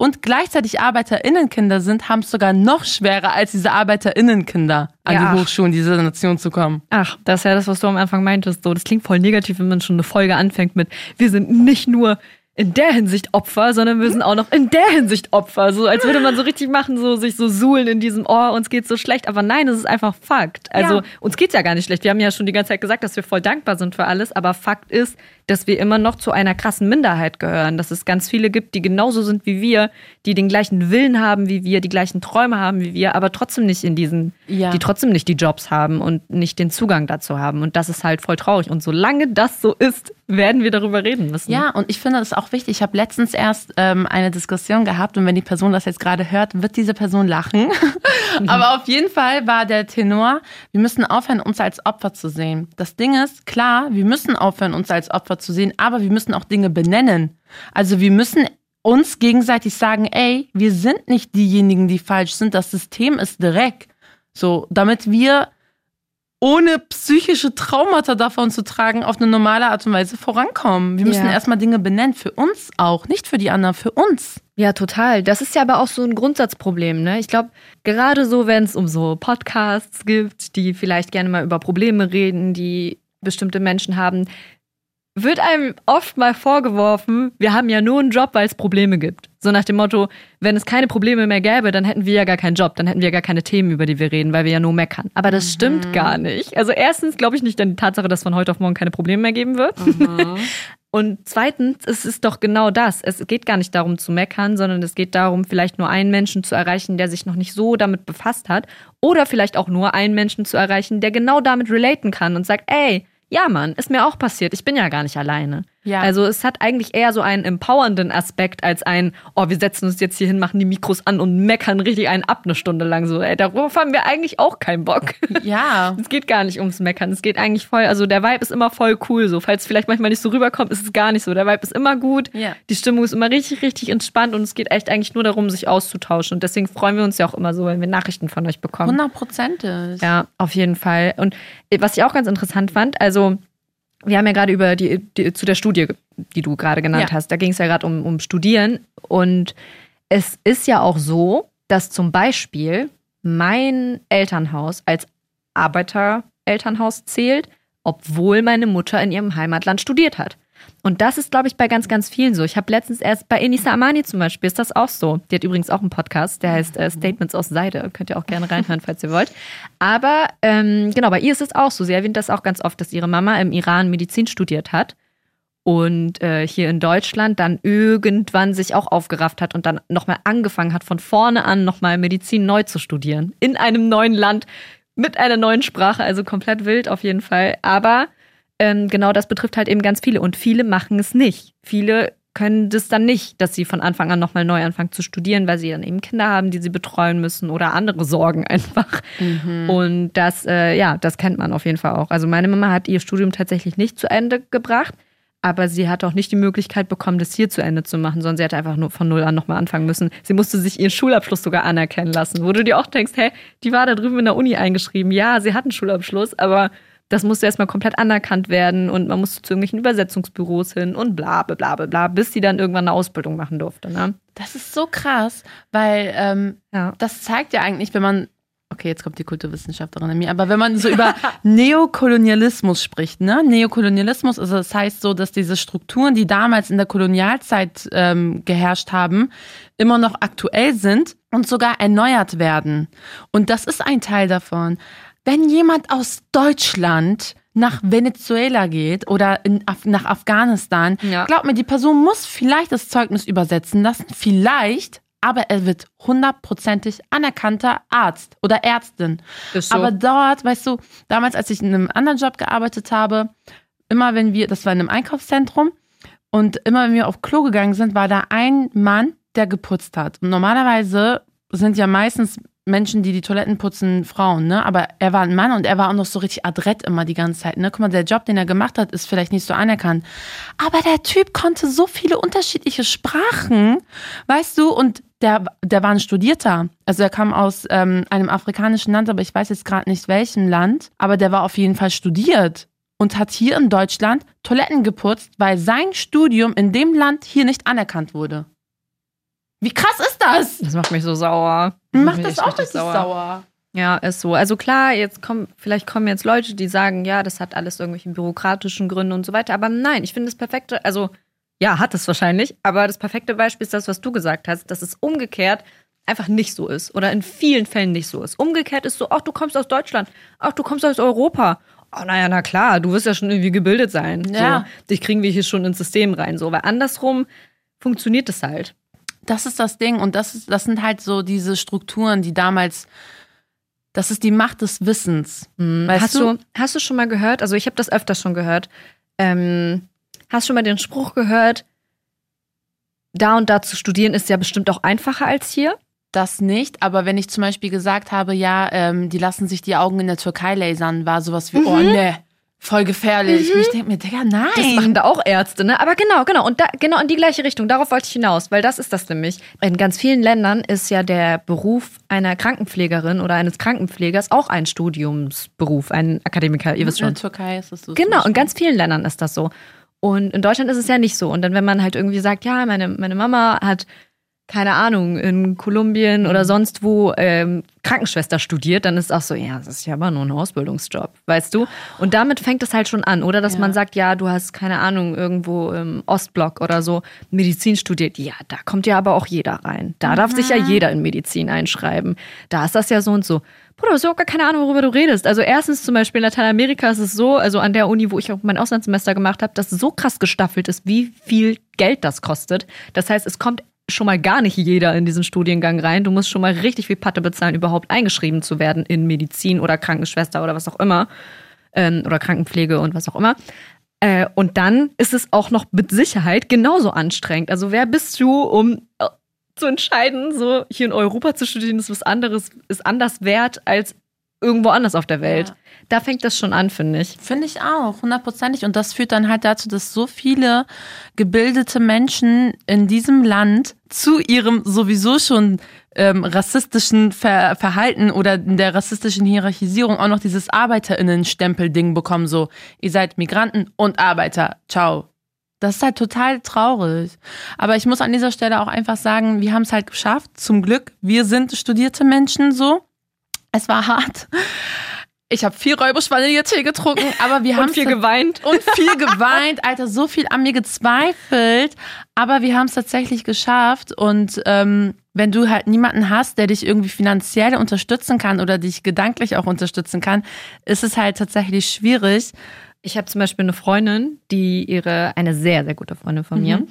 und gleichzeitig ArbeiterInnenkinder sind, haben es sogar noch schwerer als diese ArbeiterInnenkinder an Ja. die Hochschulen dieser Nation zu kommen. Ach, das ist ja das, was du am Anfang meintest. So, das klingt voll negativ, wenn man schon eine Folge anfängt mit, wir sind nicht nur in der Hinsicht Opfer, sondern wir sind auch noch in der Hinsicht Opfer. So, als würde man so richtig machen, so sich so suhlen in diesem, oh, uns geht's so schlecht. Aber nein, es ist einfach Fakt. Also, Ja. uns geht's ja gar nicht schlecht. Wir haben ja schon die ganze Zeit gesagt, dass wir voll dankbar sind für alles. Aber Fakt ist, dass wir immer noch zu einer krassen Minderheit gehören. Dass es ganz viele gibt, die genauso sind wie wir, die den gleichen Willen haben wie wir, die gleichen Träume haben wie wir, aber trotzdem nicht in diesen, Ja. die trotzdem nicht die Jobs haben und nicht den Zugang dazu haben. Und das ist halt voll traurig. Und solange das so ist, werden wir darüber reden müssen. Ja, und ich finde das auch wichtig. Ich habe letztens erst ähm, eine Diskussion gehabt und wenn die Person das jetzt gerade hört, wird diese Person lachen. Aber auf jeden Fall war der Tenor, wir müssen aufhören, uns als Opfer zu sehen. Das Ding ist, klar, wir müssen aufhören, uns als Opfer zu sehen, aber wir müssen auch Dinge benennen. Also wir müssen uns gegenseitig sagen, ey, wir sind nicht diejenigen, die falsch sind, das System ist direkt. So, damit wir ohne psychische Traumata davon zu tragen, auf eine normale Art und Weise vorankommen. Wir müssen Ja. erstmal Dinge benennen, für uns auch, nicht für die anderen, für uns. Ja, total. Das ist ja aber auch so ein Grundsatzproblem, ne? Ich glaube, gerade so, wenn es um so Podcasts gibt, die vielleicht gerne mal über Probleme reden, die bestimmte Menschen haben, wird einem oft mal vorgeworfen, wir haben ja nur einen Job, weil es Probleme gibt. So nach dem Motto, wenn es keine Probleme mehr gäbe, dann hätten wir ja gar keinen Job, dann hätten wir gar keine Themen, über die wir reden, weil wir ja nur meckern. Aber das stimmt gar nicht. Also erstens glaube ich nicht an die Tatsache, dass von heute auf morgen keine Probleme mehr geben wird. Und zweitens, es ist doch genau das. Es geht gar nicht darum zu meckern, sondern es geht darum, vielleicht nur einen Menschen zu erreichen, der sich noch nicht so damit befasst hat. Oder vielleicht auch nur einen Menschen zu erreichen, der genau damit relaten kann und sagt, ey, ja Mann, ist mir auch passiert. Ich bin ja gar nicht alleine. Ja. Also es hat eigentlich eher so einen empowernden Aspekt als ein, oh, wir setzen uns jetzt hier hin, machen die Mikros an und meckern richtig einen ab eine Stunde lang. So, ey, darauf haben wir eigentlich auch keinen Bock. Ja. Es geht gar nicht ums Meckern. Es geht eigentlich voll, also der Vibe ist immer voll cool. So, falls es vielleicht manchmal nicht so rüberkommt, ist es gar nicht so. Der Vibe ist immer gut. Ja. Die Stimmung ist immer richtig, richtig entspannt und es geht echt eigentlich nur darum, sich auszutauschen. Und deswegen freuen wir uns ja auch immer so, wenn wir Nachrichten von euch bekommen. 100 Prozent ist. Ja, auf jeden Fall. Und äh, was ich auch ganz interessant fand, also wir haben ja gerade über die, die zu der Studie, die du gerade genannt Ja. hast, da ging es ja gerade um, um Studieren. Und es ist ja auch so, dass zum Beispiel mein Elternhaus als Arbeiterelternhaus zählt, obwohl meine Mutter in ihrem Heimatland studiert hat. Und das ist, glaube ich, bei ganz, ganz vielen so. Ich habe letztens erst bei Enisa Amani zum Beispiel, ist das auch so. Die hat übrigens auch einen Podcast, der heißt äh, Statements aus Seide. Könnt ihr auch gerne reinhören, falls ihr wollt. Aber ähm, genau, bei ihr ist es auch so. Sie erwähnt das auch ganz oft, dass ihre Mama im Iran Medizin studiert hat und äh, hier in Deutschland dann irgendwann sich auch aufgerafft hat und dann nochmal angefangen hat, von vorne an nochmal Medizin neu zu studieren. In einem neuen Land mit einer neuen Sprache, also komplett wild auf jeden Fall. Aber ähm, genau das betrifft halt eben ganz viele und viele machen es nicht. Viele können das dann nicht, dass sie von Anfang an nochmal neu anfangen zu studieren, weil sie dann eben Kinder haben, die sie betreuen müssen oder andere Sorgen einfach. Mhm. Und das, äh, ja, das kennt man auf jeden Fall auch. Also meine Mama hat ihr Studium tatsächlich nicht zu Ende gebracht, aber sie hat auch nicht die Möglichkeit bekommen, das hier zu Ende zu machen, sondern sie hat einfach nur von null an nochmal anfangen müssen. Sie musste sich ihren Schulabschluss sogar anerkennen lassen, wo du dir auch denkst, hey, die war da drüben in der Uni eingeschrieben. Ja, sie hat einen Schulabschluss, aber das musste erstmal komplett anerkannt werden und man musste zu irgendwelchen Übersetzungsbüros hin und bla bla bla bla, bis sie dann irgendwann eine Ausbildung machen durfte. Ne? Das ist so krass, weil ähm, ja. das zeigt ja eigentlich, wenn man okay, jetzt kommt die Kulturwissenschaftlerin in mir, aber wenn man so über Neokolonialismus spricht, ne? Neokolonialismus, also das heißt so, dass diese Strukturen, die damals in der Kolonialzeit ähm, geherrscht haben, immer noch aktuell sind und sogar erneuert werden. Und das ist ein Teil davon. Wenn jemand aus Deutschland nach Venezuela geht oder in, nach Afghanistan, ja. glaub mir, die Person muss vielleicht das Zeugnis übersetzen lassen, vielleicht, aber er wird hundertprozentig anerkannter Arzt oder Ärztin. So. Aber dort, weißt du, damals, als ich in einem anderen Job gearbeitet habe, immer wenn wir, das war in einem Einkaufszentrum, und immer wenn wir auf Klo gegangen sind, war da ein Mann, der geputzt hat. Und normalerweise sind ja meistens Menschen, die die Toiletten putzen, Frauen, ne? Aber er war ein Mann und er war auch noch so richtig adrett immer die ganze Zeit, ne? Guck mal, der Job, den er gemacht hat, ist vielleicht nicht so anerkannt. Aber der Typ konnte so viele unterschiedliche Sprachen, weißt du? Und der, der war ein Studierter. Also er kam aus ähm, einem afrikanischen Land, aber ich weiß jetzt gerade nicht welchem Land. Aber der war auf jeden Fall studiert und hat hier in Deutschland Toiletten geputzt, weil sein Studium in dem Land hier nicht anerkannt wurde. Wie krass ist das? Das macht mich so sauer. Das macht, macht das auch richtig sauer. sauer. Ja, ist so. Also klar, jetzt kommen, vielleicht kommen jetzt Leute, die sagen, ja, das hat alles irgendwelche bürokratischen Gründe und so weiter. Aber nein, ich finde das perfekte, also ja, hat es wahrscheinlich, aber das perfekte Beispiel ist das, was du gesagt hast, dass es umgekehrt einfach nicht so ist oder in vielen Fällen nicht so ist. Umgekehrt ist so, ach, du kommst aus Deutschland, ach, du kommst aus Europa. Oh, naja, na klar, du wirst ja schon irgendwie gebildet sein. Ja. So, dich kriegen wir hier schon ins System rein. So, weil andersrum funktioniert es halt. Das ist das Ding. Und das, ist, das sind halt so diese Strukturen, die damals. Das ist die Macht des Wissens. Mhm. Hast du? Hast du schon mal gehört? Also, ich habe das öfter schon gehört. Ähm, hast du schon mal den Spruch gehört? Da und da zu studieren ist ja bestimmt auch einfacher als hier. Das nicht, aber wenn ich zum Beispiel gesagt habe, ja, ähm, die lassen sich die Augen in der Türkei lasern, war sowas wie, oh, mhm. oh ne, voll gefährlich. Mhm. Und ich denke mir, Digga, nein. Das machen da auch Ärzte, ne? Aber genau, genau. Und da, genau in die gleiche Richtung. Darauf wollte ich hinaus, weil das ist das nämlich. In ganz vielen Ländern ist ja der Beruf einer Krankenpflegerin oder eines Krankenpflegers auch ein Studiumsberuf, ein Akademiker, ihr wisst schon. In der Türkei ist es so. Genau, in ganz vielen Ländern ist das so. Und in Deutschland ist es ja nicht so. Und dann, wenn man halt irgendwie sagt, ja, meine, meine Mama hat keine Ahnung, in Kolumbien oder mhm. sonst wo ähm, Krankenschwester studiert, dann ist auch so, ja, das ist ja aber nur ein Ausbildungsjob, weißt du? Und damit fängt es halt schon an. Oder dass ja. man sagt, ja, du hast, keine Ahnung, irgendwo im Ostblock oder so Medizin studiert. Ja, da kommt ja aber auch jeder rein. Da mhm. darf sich ja jeder in Medizin einschreiben. Da ist das ja so und so. Bruder, du hast überhaupt gar keine Ahnung, worüber du redest. Also erstens zum Beispiel in Lateinamerika ist es so, also an der Uni, wo ich auch mein Auslandssemester gemacht habe, dass es so krass gestaffelt ist, wie viel Geld das kostet. Das heißt, es kommt schon mal gar nicht jeder in diesen Studiengang rein. Du musst schon mal richtig viel Patte bezahlen, überhaupt eingeschrieben zu werden in Medizin oder Krankenschwester oder was auch immer. Ähm, oder Krankenpflege und was auch immer. Äh, und dann ist es auch noch mit Sicherheit genauso anstrengend. Also wer bist du, um äh, zu entscheiden, so hier in Europa zu studieren, ist was anderes, ist anders wert als irgendwo anders auf der Welt. Ja. Da fängt das schon an, finde ich. Finde ich auch, hundertprozentig. Und das führt dann halt dazu, dass so viele gebildete Menschen in diesem Land zu ihrem sowieso schon ähm, rassistischen Ver Verhalten oder in der rassistischen Hierarchisierung auch noch dieses ArbeiterInnen-Stempel-Ding bekommen. So, ihr seid Migranten und Arbeiter. Ciao. Das ist halt total traurig. Aber ich muss an dieser Stelle auch einfach sagen, wir haben es halt geschafft. Zum Glück, wir sind studierte Menschen so. Es war hart. Ich habe viel Räubusch-Vanille-Tee getrunken, aber wir haben viel geweint und viel geweint, Alter, so viel an mir gezweifelt, aber wir haben es tatsächlich geschafft und ähm, wenn du halt niemanden hast, der dich irgendwie finanziell unterstützen kann oder dich gedanklich auch unterstützen kann, ist es halt tatsächlich schwierig. Ich habe zum Beispiel eine Freundin, die ihre, eine sehr, sehr gute Freundin von mir, mhm.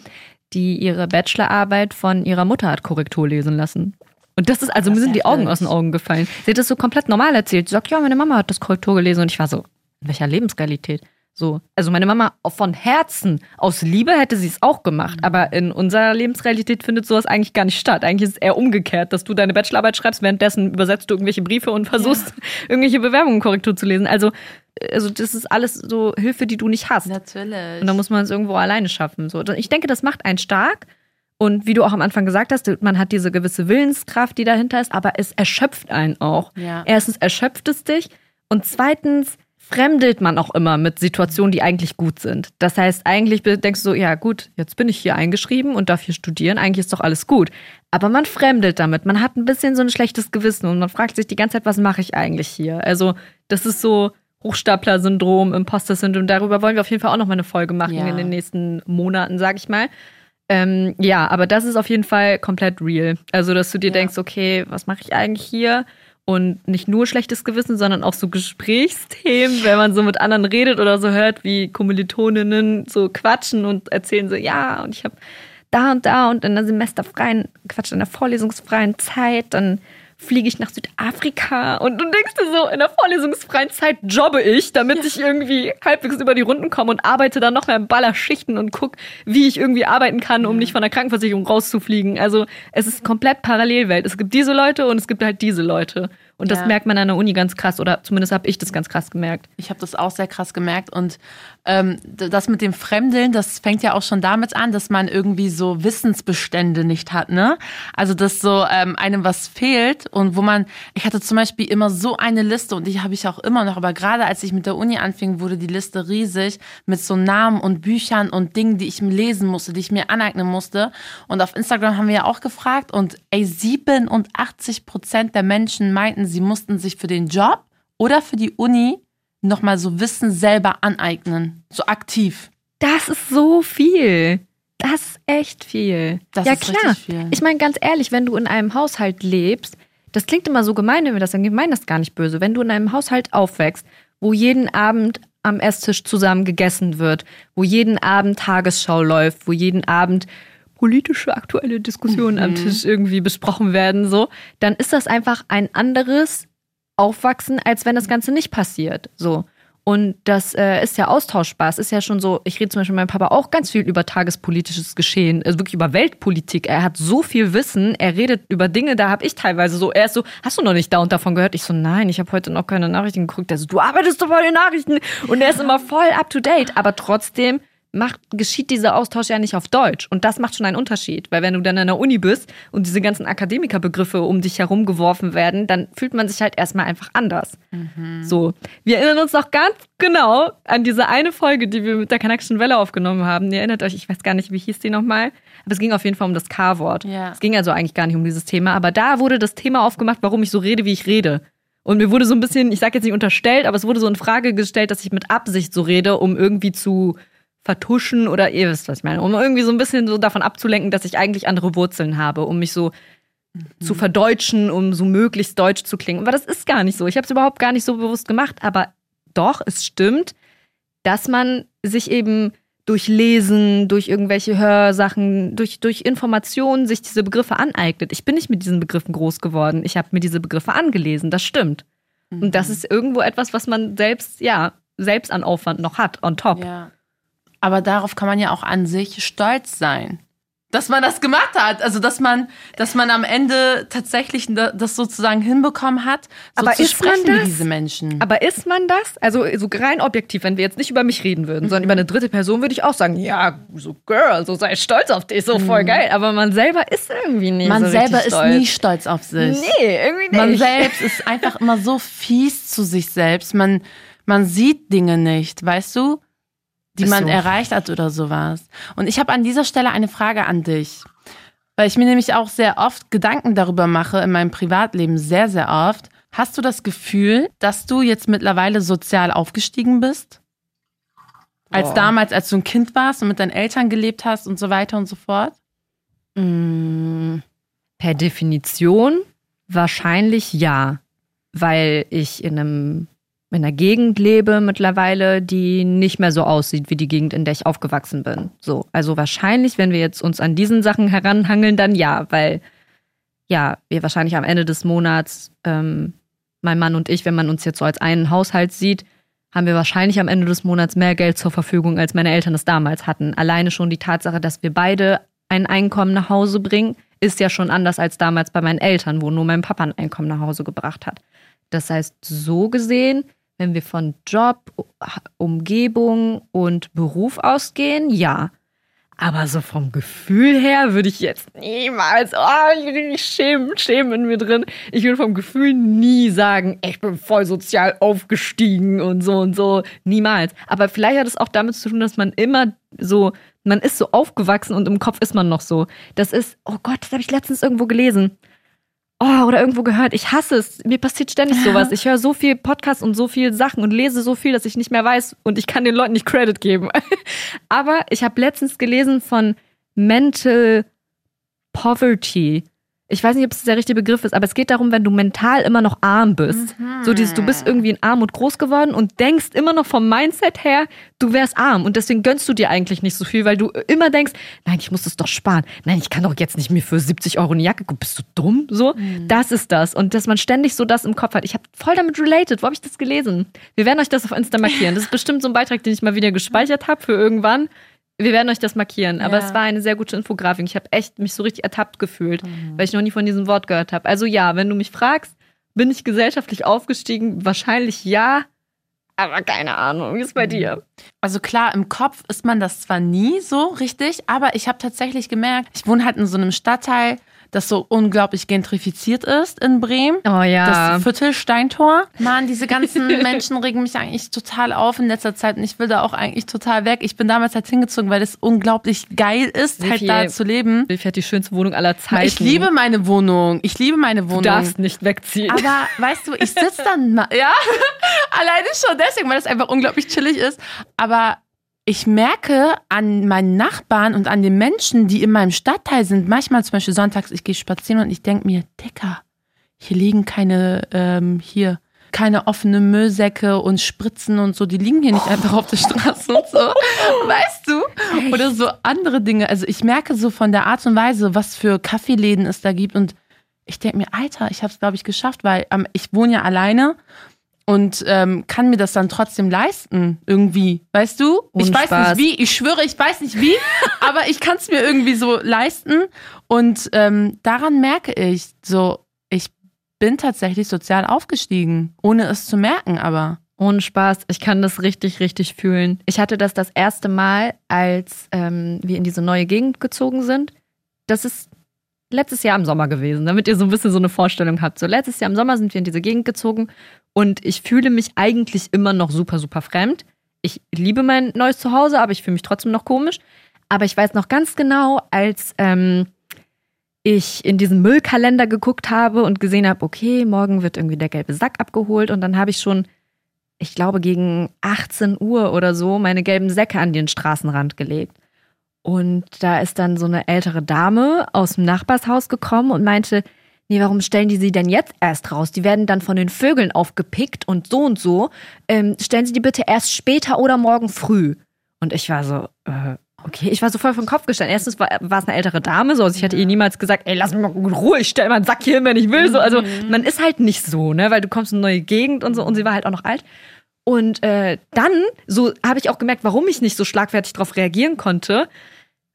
die ihre Bachelorarbeit von ihrer Mutter hat Korrektur lesen lassen. Und das ist, also das mir sind die Augen aus den Augen gefallen. Sie hat das so komplett normal erzählt. Sie sagt, ja, meine Mama hat das Korrektur gelesen und ich war so, in welcher Lebensrealität? So. Also meine Mama von Herzen, aus Liebe hätte sie es auch gemacht. Mhm. Aber in unserer Lebensrealität findet sowas eigentlich gar nicht statt. Eigentlich ist es eher umgekehrt, dass du deine Bachelorarbeit schreibst, währenddessen übersetzt du irgendwelche Briefe und versuchst, irgendwelche Bewerbungen Korrektur zu lesen. Also, also das ist alles so Hilfe, die du nicht hast. Natürlich. Und da muss man es irgendwo alleine schaffen. So. Ich denke, das macht einen stark. Und wie du auch am Anfang gesagt hast, man hat diese gewisse Willenskraft, die dahinter ist, aber es erschöpft einen auch. Ja. Erstens erschöpft es dich und zweitens fremdelt man auch immer mit Situationen, die eigentlich gut sind. Das heißt, eigentlich denkst du so, ja gut, jetzt bin ich hier eingeschrieben und darf hier studieren, eigentlich ist doch alles gut. Aber man fremdelt damit, man hat ein bisschen so ein schlechtes Gewissen und man fragt sich die ganze Zeit, was mache ich eigentlich hier? Also das ist so Hochstapler-Syndrom, Imposter-Syndrom, darüber wollen wir auf jeden Fall auch noch mal eine Folge machen Ja. in den nächsten Monaten, sag ich mal. Ähm, ja, aber das ist auf jeden Fall komplett real. Also, dass du dir Ja. denkst, okay, was mache ich eigentlich hier? Und nicht nur schlechtes Gewissen, sondern auch so Gesprächsthemen, wenn man so mit anderen redet oder so hört, wie Kommilitoninnen so quatschen und erzählen so, ja, und ich habe da und da und in der semesterfreien, Quatsch, in der vorlesungsfreien Zeit, dann fliege ich nach Südafrika und du denkst dir so, in der vorlesungsfreien Zeit jobbe ich, damit ich irgendwie halbwegs über die Runden komme und arbeite dann noch mehr in Ballerschichten und guck, wie ich irgendwie arbeiten kann, um nicht von der Krankenversicherung rauszufliegen. Also es ist komplett Parallelwelt. Es gibt diese Leute und es gibt halt diese Leute. Und das Ja. merkt man an der Uni ganz krass, oder zumindest habe ich das ganz krass gemerkt. Ich habe das auch sehr krass gemerkt. Und ähm, das mit dem Fremdeln, das fängt ja auch schon damit an, dass man irgendwie so Wissensbestände nicht hat, ne? Also, dass so ähm, einem was fehlt und wo man, ich hatte zum Beispiel immer so eine Liste und die habe ich auch immer noch, aber gerade als ich mit der Uni anfing, wurde die Liste riesig mit so Namen und Büchern und Dingen, die ich lesen musste, die ich mir aneignen musste. Und auf Instagram haben wir ja auch gefragt und ey, 87 Prozent der Menschen meinten, sie mussten sich für den Job oder für die Uni nochmal so Wissen selber aneignen. So aktiv. Das ist so viel. Das ist echt viel. Das ja, ist klar. viel. Ich meine, ganz ehrlich, wenn du in einem Haushalt lebst, das klingt immer so gemein, wenn wir das sagen. Wir meinen das gar nicht böse. Wenn du in einem Haushalt aufwächst, wo jeden Abend am Esstisch zusammen gegessen wird, wo jeden Abend Tagesschau läuft, wo jeden Abend politische aktuelle Diskussionen am Tisch irgendwie besprochen werden, so, dann ist das einfach ein anderes Aufwachsen, als wenn das Ganze nicht passiert. So. Und das äh, ist ja austauschbar. Es ist ja schon so, ich rede zum Beispiel mit meinem Papa auch ganz viel über tagespolitisches Geschehen, also wirklich über Weltpolitik. Er hat so viel Wissen, er redet über Dinge, da habe ich teilweise so, er ist so, hast du noch nicht da und davon gehört? Ich so, nein, ich habe heute noch keine Nachrichten geguckt. Er so, du arbeitest doch bei den Nachrichten und er ist immer voll up to date, aber trotzdem macht, geschieht dieser Austausch ja nicht auf Deutsch. Und das macht schon einen Unterschied. Weil wenn du dann an der Uni bist und diese ganzen Akademikerbegriffe um dich herum geworfen werden, dann fühlt man sich halt erstmal einfach anders. So. Wir erinnern uns noch ganz genau an diese eine Folge, die wir mit der Connection Welle aufgenommen haben. Ihr erinnert euch, ich weiß gar nicht, wie hieß die nochmal. Aber es ging auf jeden Fall um das K-Wort. Ja. Es ging also eigentlich gar nicht um dieses Thema. Aber da wurde das Thema aufgemacht, warum ich so rede, wie ich rede. Und mir wurde so ein bisschen, ich sag jetzt nicht unterstellt, aber es wurde so in Frage gestellt, dass ich mit Absicht so rede, um irgendwie zu vertuschen oder ihr wisst, was ich meine, um irgendwie so ein bisschen so davon abzulenken, dass ich eigentlich andere Wurzeln habe, um mich so zu verdeutschen, um so möglichst deutsch zu klingen. Aber das ist gar nicht so. Ich habe es überhaupt gar nicht so bewusst gemacht. Aber doch, es stimmt, dass man sich eben durch Lesen, durch irgendwelche Hörsachen, durch, durch Informationen sich diese Begriffe aneignet. Ich bin nicht mit diesen Begriffen groß geworden. Ich habe mir diese Begriffe angelesen. Das stimmt. Und das ist irgendwo etwas, was man selbst, ja, selbst an Aufwand noch hat, on top. Ja. Aber darauf kann man ja auch an sich stolz sein. Dass man das gemacht hat. Also, dass man, dass man am Ende tatsächlich da- das sozusagen hinbekommen hat, so Aber zu ist man sprechen wie das? diese Menschen. Aber ist man das? Also so rein objektiv, wenn wir jetzt nicht über mich reden würden, sondern über eine dritte Person, würde ich auch sagen, ja, so Girl, so sei stolz auf dich, so voll geil. Aber man selber ist irgendwie nicht man so selber ist stolz. nie stolz auf sich. Nee, irgendwie nicht. Man selbst ist einfach immer so fies zu sich selbst. Man, man sieht Dinge nicht, weißt du, die Ist man so. erreicht hat oder sowas. Und ich habe an dieser Stelle eine Frage an dich. Weil ich mir nämlich auch sehr oft Gedanken darüber mache, in meinem Privatleben sehr, sehr oft. Hast du das Gefühl, dass du jetzt mittlerweile sozial aufgestiegen bist? Als Boah. damals, als du ein Kind warst und mit deinen Eltern gelebt hast und so weiter und so fort? Mm, Per Definition wahrscheinlich ja, weil ich in einem in einer Gegend lebe mittlerweile, die nicht mehr so aussieht wie die Gegend, in der ich aufgewachsen bin. So, also wahrscheinlich, wenn wir jetzt uns an diesen Sachen heranhangeln, dann ja, weil ja, wir wahrscheinlich am Ende des Monats, ähm, mein Mann und ich, wenn man uns jetzt so als einen Haushalt sieht, haben wir wahrscheinlich am Ende des Monats mehr Geld zur Verfügung, als meine Eltern es damals hatten. Alleine schon die Tatsache, dass wir beide ein Einkommen nach Hause bringen, ist ja schon anders als damals bei meinen Eltern, wo nur mein Papa ein Einkommen nach Hause gebracht hat. Das heißt, so gesehen, wenn wir von Job, Umgebung und Beruf ausgehen, ja. Aber so vom Gefühl her würde ich jetzt niemals, oh, ich mich schämen, schämen in mir drin. Ich würde vom Gefühl nie sagen, ich bin voll sozial aufgestiegen und so und so. Niemals. Aber vielleicht hat es auch damit zu tun, dass man immer so, man ist so aufgewachsen und im Kopf ist man noch so. Das ist, oh Gott, das habe ich letztens irgendwo gelesen oh, oder irgendwo gehört. Ich hasse es. Mir passiert ständig sowas. Ich höre so viel Podcasts und so viel Sachen und lese so viel, dass ich nicht mehr weiß und ich kann den Leuten nicht Credit geben. Aber ich habe letztens gelesen von Mental Poverty ich weiß nicht, ob es der richtige Begriff ist, aber es geht darum, wenn du mental immer noch arm bist. Mhm. So dieses, du bist irgendwie in Armut groß geworden und denkst immer noch vom Mindset her, du wärst arm. Und deswegen gönnst du dir eigentlich nicht so viel, weil du immer denkst, nein, ich muss das doch sparen. Nein, ich kann doch jetzt nicht mir für 70 Euro eine Jacke gucken. Bist du dumm? So, mhm. das ist das. Und dass man ständig so das im Kopf hat. Ich habe voll damit related. Wo habe ich das gelesen? Wir werden euch das auf Insta markieren. Das ist bestimmt so ein Beitrag, den ich mal wieder gespeichert habe für irgendwann. Wir werden euch das markieren, aber ja. es war eine sehr gute Infografik. Ich habe echt mich so richtig ertappt gefühlt, mhm. weil ich noch nie von diesem Wort gehört habe. Also ja, wenn du mich fragst, bin ich gesellschaftlich aufgestiegen? Wahrscheinlich ja, aber keine Ahnung. Wie ist bei dir? Also klar, im Kopf ist man das zwar nie so richtig, aber ich habe tatsächlich gemerkt, ich wohne halt in so einem Stadtteil, das so unglaublich gentrifiziert ist in Bremen. Oh ja. Das Viertel Steintor. Mann, diese ganzen Menschen regen mich eigentlich total auf in letzter Zeit und ich will da auch eigentlich total weg. Ich bin damals halt hingezogen, weil es unglaublich geil ist, halt da zu leben. Wie fährt die schönste Wohnung aller Zeiten. Ich liebe meine Wohnung. Ich liebe meine Wohnung. Du darfst nicht wegziehen. Aber weißt du, ich sitze dann mal, ja, alleine schon deswegen, weil es einfach unglaublich chillig ist. Aber ich merke an meinen Nachbarn und an den Menschen, die in meinem Stadtteil sind, manchmal zum Beispiel sonntags, ich gehe spazieren und ich denke mir, Dicker, hier liegen keine, ähm, hier, keine offenen Müllsäcke und Spritzen und so, die liegen hier nicht einfach auf der Straße und so. Weißt du? Oder so andere Dinge. Also ich merke so von der Art und Weise, was für Kaffeeläden es da gibt und ich denke mir, Alter, ich habe es, glaube ich, geschafft, weil ähm, ich wohne ja alleine und ähm, kann mir das dann trotzdem leisten irgendwie, weißt du? Und ich weiß Spaß. nicht wie, ich schwöre, ich weiß nicht wie, aber ich kann es mir irgendwie so leisten und ähm, daran merke ich so, ich bin tatsächlich sozial aufgestiegen, ohne es zu merken, aber ohne Spaß, ich kann das richtig, richtig fühlen. Ich hatte das das erste Mal, als ähm, wir in diese neue Gegend gezogen sind. Das ist letztes Jahr im Sommer gewesen, damit ihr so ein bisschen so eine Vorstellung habt. So letztes Jahr im Sommer sind wir in diese Gegend gezogen und ich fühle mich eigentlich immer noch super, super fremd. Ich liebe mein neues Zuhause, aber ich fühle mich trotzdem noch komisch. Aber ich weiß noch ganz genau, als ähm, ich in diesen Müllkalender geguckt habe und gesehen habe, okay, morgen wird irgendwie der gelbe Sack abgeholt und dann habe ich schon, ich glaube, gegen 18 Uhr oder so meine gelben Säcke an den Straßenrand gelegt. Und da ist dann so eine ältere Dame aus dem Nachbarshaus gekommen und meinte, nee, warum stellen die sie denn jetzt erst raus? Die werden dann von den Vögeln aufgepickt und so und so. Ähm, stellen Sie die bitte erst später oder morgen früh. Und ich war so, äh, okay, ich war so voll vom Kopf gestellt. Erstens war, war es eine ältere Dame, so, also ich hätte ihr niemals gesagt, ey, lass mich mal in Ruhe, ich stell mal einen Sack hier hin, wenn ich will. So, also mhm. man ist halt nicht so, ne, weil du kommst in eine neue Gegend und so und sie war halt auch noch alt. Und äh, dann, so habe ich auch gemerkt, warum ich nicht so schlagfertig darauf reagieren konnte,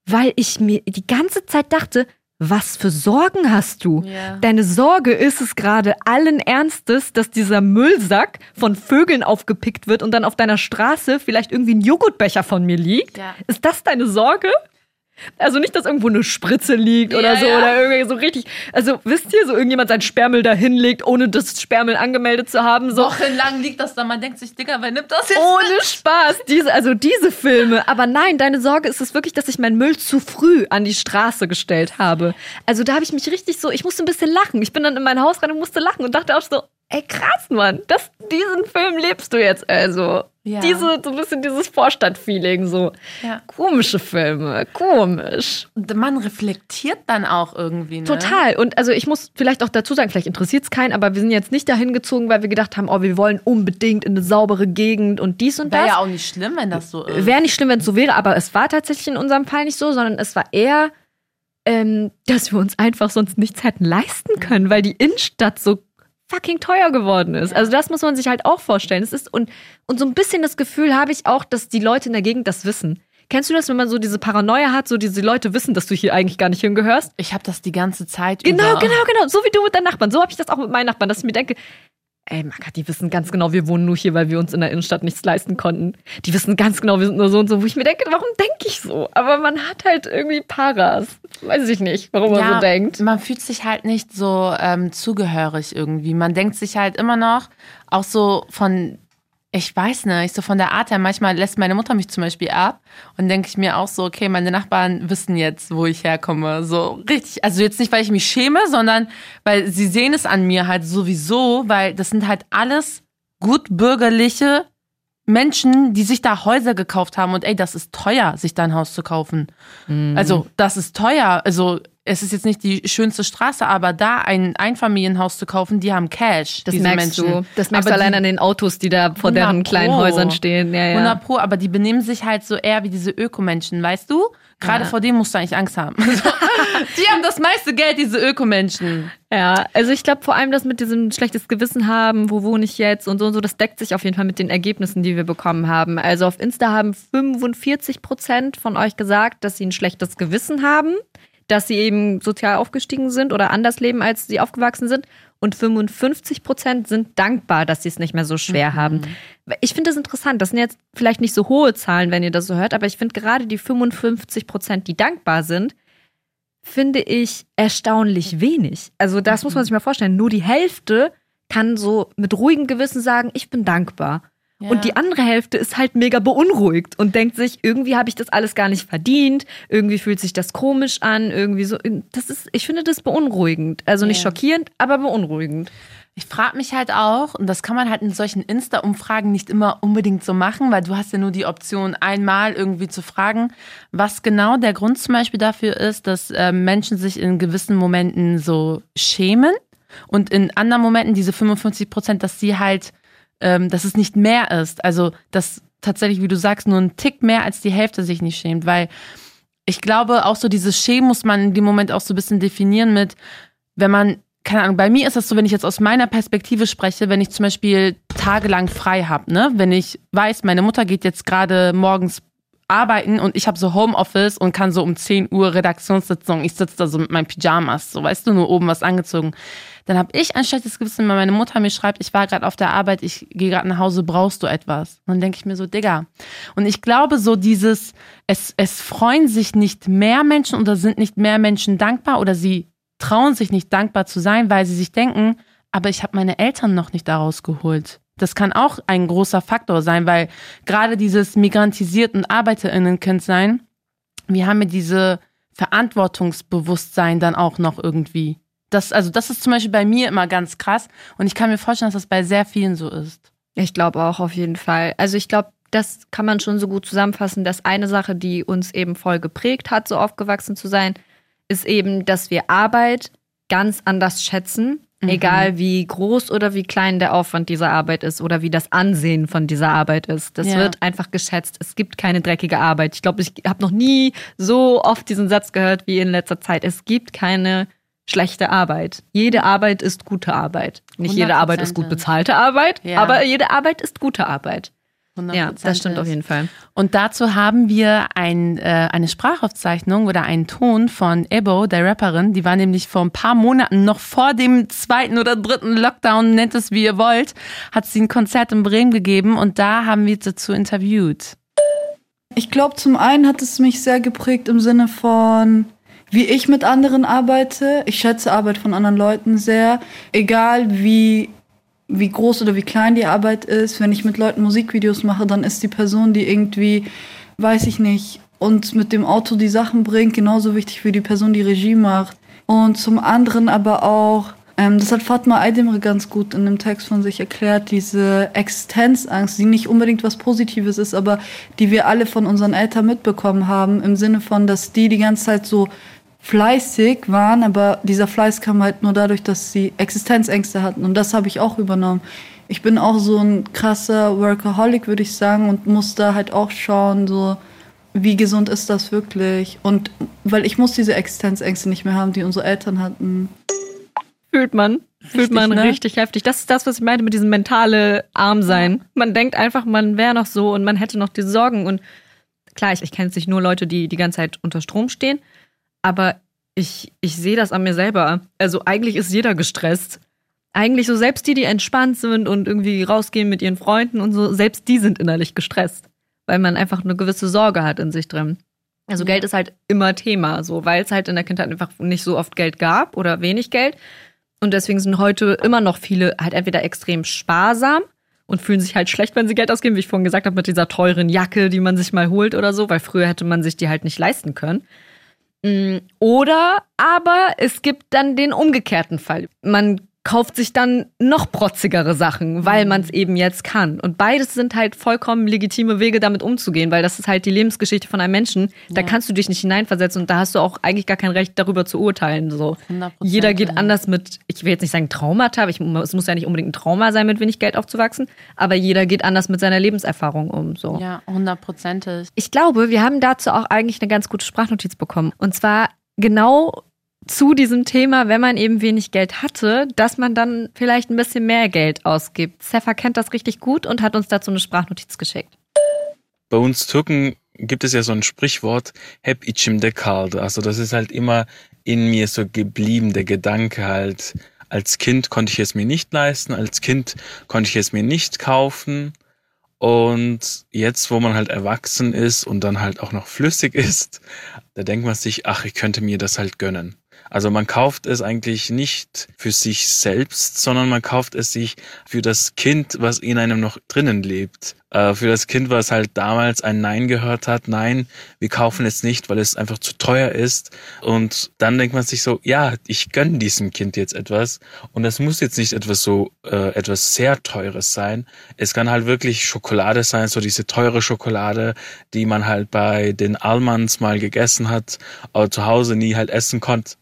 weil ich mir die ganze Zeit dachte, was für Sorgen hast du? Ja. Deine Sorge ist es gerade allen Ernstes, dass dieser Müllsack von Vögeln aufgepickt wird und dann auf deiner Straße vielleicht irgendwie ein Joghurtbecher von mir liegt. Ja. Ist das deine Sorge? Also nicht, dass irgendwo eine Spritze liegt oder ja, so ja. oder irgendwie so richtig. Also wisst ihr, so irgendjemand sein Sperrmüll da hinlegt, ohne das Sperrmüll angemeldet zu haben. So. Wochenlang liegt das da, man denkt sich, Digga, wer nimmt das jetzt? Ohne mit? Spaß. Diese, also diese Filme. Aber nein, deine Sorge ist es wirklich, dass ich meinen Müll zu früh an die Straße gestellt habe. Also da habe ich mich richtig so, ich musste ein bisschen lachen. Ich bin dann in mein Haus rein und musste lachen und dachte auch so, ey krass, Mann, das, diesen Film lebst du jetzt also. Ja. Diese, so ein bisschen dieses Vorstadtfeeling, so ja. komische Filme, komisch. Man reflektiert dann auch irgendwie, ne? Total. Und also ich muss vielleicht auch dazu sagen, vielleicht interessiert es keinen, aber wir sind jetzt nicht dahin gezogen, weil wir gedacht haben, oh, wir wollen unbedingt in eine saubere Gegend und dies und Wäre das. Wäre ja auch nicht schlimm, wenn das so ist. Wäre nicht schlimm, wenn es so wäre, aber es war tatsächlich in unserem Fall nicht so, sondern es war eher, ähm, dass wir uns einfach sonst nichts hätten leisten können, weil die Innenstadt so fucking teuer geworden ist. Also das muss man sich halt auch vorstellen. Es ist und, und so ein bisschen das Gefühl habe ich auch, dass die Leute in der Gegend das wissen. Kennst du das, wenn man so diese Paranoia hat, so diese Leute wissen, dass du hier eigentlich gar nicht hingehörst? Ich habe das die ganze Zeit Genau, über. genau, genau. So wie du mit deinen Nachbarn. So habe ich das auch mit meinen Nachbarn, dass ich mir denke, ey, Maka, die wissen ganz genau, wir wohnen nur hier, weil wir uns in der Innenstadt nichts leisten konnten. Die wissen ganz genau, wir sind nur so und so, wo ich mir denke, warum denke ich so? Aber man hat halt irgendwie Paras. Weiß ich nicht, warum man so denkt. Man fühlt sich halt nicht so ähm, zugehörig irgendwie. Man denkt sich halt immer noch, auch so von, ich weiß nicht, so von der Art her, manchmal lässt meine Mutter mich zum Beispiel ab und denke ich mir auch so, okay, meine Nachbarn wissen jetzt, wo ich herkomme. So richtig, also jetzt nicht, weil ich mich schäme, sondern weil sie sehen es an mir halt sowieso, weil das sind halt alles gut bürgerliche Menschen, die sich da Häuser gekauft haben und ey, das ist teuer, sich da ein Haus zu kaufen. Also, das ist teuer. Also, es ist jetzt nicht die schönste Straße, aber da ein Einfamilienhaus zu kaufen, die haben Cash. Das diese merkst Menschen. du. Das merkst Aber du allein die- an den Autos, die da vor 100 deren kleinen. Häusern stehen. Ja, ja. 100 Pro, aber die benehmen sich halt so eher wie diese Ökomenschen, weißt du? Gerade Ja. vor denen musst du eigentlich Angst haben. die haben das meiste Geld, diese Ökomenschen. Ja, also ich glaube vor allem das mit diesem schlechtes Gewissen haben, wo wohne ich jetzt und so und so, das deckt sich auf jeden Fall mit den Ergebnissen, die wir bekommen haben. Also auf Insta haben 45 Prozent von euch gesagt, dass sie ein schlechtes Gewissen haben, dass sie eben sozial aufgestiegen sind oder anders leben, als sie aufgewachsen sind. Und 55 Prozent sind dankbar, dass sie es nicht mehr so schwer haben. Ich finde das interessant. Das sind jetzt vielleicht nicht so hohe Zahlen, wenn ihr das so hört, aber ich finde gerade die 55 Prozent, die dankbar sind, finde ich erstaunlich wenig. Also das muss man sich mal vorstellen. Nur die Hälfte kann so mit ruhigem Gewissen sagen, ich bin dankbar. Ja. Und die andere Hälfte ist halt mega beunruhigt und denkt sich, irgendwie habe ich das alles gar nicht verdient, irgendwie fühlt sich das komisch an, irgendwie so. Das ist, ich finde das beunruhigend. Also nicht Ja. schockierend, aber beunruhigend. Ich frage mich halt auch, und das kann man halt in solchen Insta-Umfragen nicht immer unbedingt so machen, weil du hast ja nur die Option, einmal irgendwie zu fragen, was genau der Grund zum Beispiel dafür ist, dass äh, Menschen sich in gewissen Momenten so schämen und in anderen Momenten diese 55 Prozent, dass sie halt, ähm, dass es nicht mehr ist. Also, dass tatsächlich, wie du sagst, nur ein Tick mehr als die Hälfte sich nicht schämt, weil ich glaube, auch so dieses Schämen muss man in dem Moment auch so ein bisschen definieren mit, wenn man, keine Ahnung, bei mir ist das so, wenn ich jetzt aus meiner Perspektive spreche, wenn ich zum Beispiel tagelang frei habe, ne? Wenn ich weiß, meine Mutter geht jetzt gerade morgens arbeiten und ich habe so Homeoffice und kann so um 10 Uhr Redaktionssitzung, ich sitze da so mit meinen Pyjamas, so weißt du, nur oben was angezogen. Dann habe ich ein schlechtes Gewissen, wenn meine Mutter mir schreibt, ich war gerade auf der Arbeit, ich gehe gerade nach Hause, brauchst du etwas? Und dann denke ich mir so, Digga. Und ich glaube so dieses, es, es freuen sich nicht mehr Menschen oder sind nicht mehr Menschen dankbar oder sie trauen sich nicht dankbar zu sein, weil sie sich denken, aber ich habe meine Eltern noch nicht daraus geholt. Das kann auch ein großer Faktor sein, weil gerade dieses migrantisiert und ArbeiterInnenkind sein, wir haben ja diese Verantwortungsbewusstsein dann auch noch irgendwie. Das, also das ist zum Beispiel bei mir immer ganz krass und ich kann mir vorstellen, dass das bei sehr vielen so ist. Ich glaube auch auf jeden Fall. Also ich glaube, das kann man schon so gut zusammenfassen, dass eine Sache, die uns eben voll geprägt hat, so aufgewachsen zu sein, ist eben, dass wir Arbeit ganz anders schätzen, egal wie groß oder wie klein der Aufwand dieser Arbeit ist oder wie das Ansehen von dieser Arbeit ist. Das Ja. wird einfach geschätzt. Es gibt keine dreckige Arbeit. Ich glaube, ich habe noch nie so oft diesen Satz gehört wie in letzter Zeit. Es gibt keine schlechte Arbeit. Jede Arbeit ist gute Arbeit. Nicht jede Arbeit ist gut 100%. bezahlte Arbeit, Ja. aber jede Arbeit ist gute Arbeit. Ja, 100%. das stimmt auf jeden Fall. Und dazu haben wir ein, äh, eine Sprachaufzeichnung oder einen Ton von Ebo, der Rapperin. Die war nämlich vor ein paar Monaten, noch vor dem zweiten oder dritten Lockdown, nennt es wie ihr wollt, hat sie ein Konzert in Bremen gegeben und da haben wir sie dazu interviewt. Ich glaube, zum einen hat es mich sehr geprägt im Sinne von, wie ich mit anderen arbeite. Ich schätze Arbeit von anderen Leuten sehr. Egal wie, wie groß oder wie klein die Arbeit ist. Wenn ich mit Leuten Musikvideos mache, dann ist die Person, die irgendwie, weiß ich nicht, uns mit dem Auto die Sachen bringt, genauso wichtig wie die Person, die Regie macht. Und zum anderen aber auch, ähm, das hat Fatma Aydemir ganz gut in dem Text von sich erklärt, diese Existenzangst, die nicht unbedingt was Positives ist, aber die wir alle von unseren Eltern mitbekommen haben, im Sinne von, dass die die ganze Zeit so fleißig waren, aber dieser Fleiß kam halt nur dadurch, dass sie Existenzängste hatten. Und das habe ich auch übernommen. Ich bin auch so ein krasser Workaholic, würde ich sagen, und muss da halt auch schauen, so wie gesund ist das wirklich? Und weil ich muss diese Existenzängste nicht mehr haben, die unsere Eltern hatten. fühlt man. Fühlt Richtig, man ne? richtig heftig. Das ist das, was ich meinte mit diesem mentale Armsein. Man denkt einfach, man wäre noch so und man hätte noch diese Sorgen. Und klar, ich, ich kenne jetzt nicht nur Leute, die die ganze Zeit unter Strom stehen, aber ich, ich sehe das an mir selber. Also eigentlich ist jeder gestresst. Eigentlich so, selbst die, die entspannt sind und irgendwie rausgehen mit ihren Freunden und so, selbst die sind innerlich gestresst, weil man einfach eine gewisse Sorge hat in sich drin. Also Geld ist halt immer Thema, so, weil es halt in der Kindheit einfach nicht so oft Geld gab oder wenig Geld. Und deswegen sind heute immer noch viele halt entweder extrem sparsam und fühlen sich halt schlecht, wenn sie Geld ausgeben, wie ich vorhin gesagt habe, mit dieser teuren Jacke, die man sich mal holt oder so, weil früher hätte man sich die halt nicht leisten können. Mm, Oder aber es gibt dann den umgekehrten Fall. Man kauft sich dann noch protzigere Sachen, weil man es eben jetzt kann. Und beides sind halt vollkommen legitime Wege, damit umzugehen, weil das ist halt die Lebensgeschichte von einem Menschen. Da Ja. kannst du dich nicht hineinversetzen und da hast du auch eigentlich gar kein Recht, darüber zu urteilen. So. 100%. Jeder geht anders mit, ich will jetzt nicht sagen Traumata, aber ich, es muss ja nicht unbedingt ein Trauma sein, mit wenig Geld aufzuwachsen, aber jeder geht anders mit seiner Lebenserfahrung um. So. Ja, hundertprozentig. Ich glaube, wir haben dazu auch eigentlich eine ganz gute Sprachnotiz bekommen. Und zwar genau zu diesem Thema, wenn man eben wenig Geld hatte, dass man dann vielleicht ein bisschen mehr Geld ausgibt. Sefa kennt das richtig gut und hat uns dazu eine Sprachnotiz geschickt. Bei uns Türken gibt es ja so ein Sprichwort, hep içimde kaldı. Also das ist halt immer in mir so geblieben, der Gedanke halt, als Kind konnte ich es mir nicht leisten, als Kind konnte ich es mir nicht kaufen. Und jetzt, wo man halt erwachsen ist und dann halt auch noch flüssig ist, da denkt man sich, ach, ich könnte mir das halt gönnen. Also man kauft es eigentlich nicht für sich selbst, sondern man kauft es sich für das Kind, was in einem noch drinnen lebt. Äh, für das Kind, was halt damals ein Nein gehört hat. Nein, wir kaufen es nicht, weil es einfach zu teuer ist. Und dann denkt man sich so, ja, ich gönne diesem Kind jetzt etwas. Und das muss jetzt nicht etwas so, äh, etwas sehr teures sein. Es kann halt wirklich Schokolade sein, so diese teure Schokolade, die man halt bei den Almans mal gegessen hat, aber zu Hause nie halt essen konnte.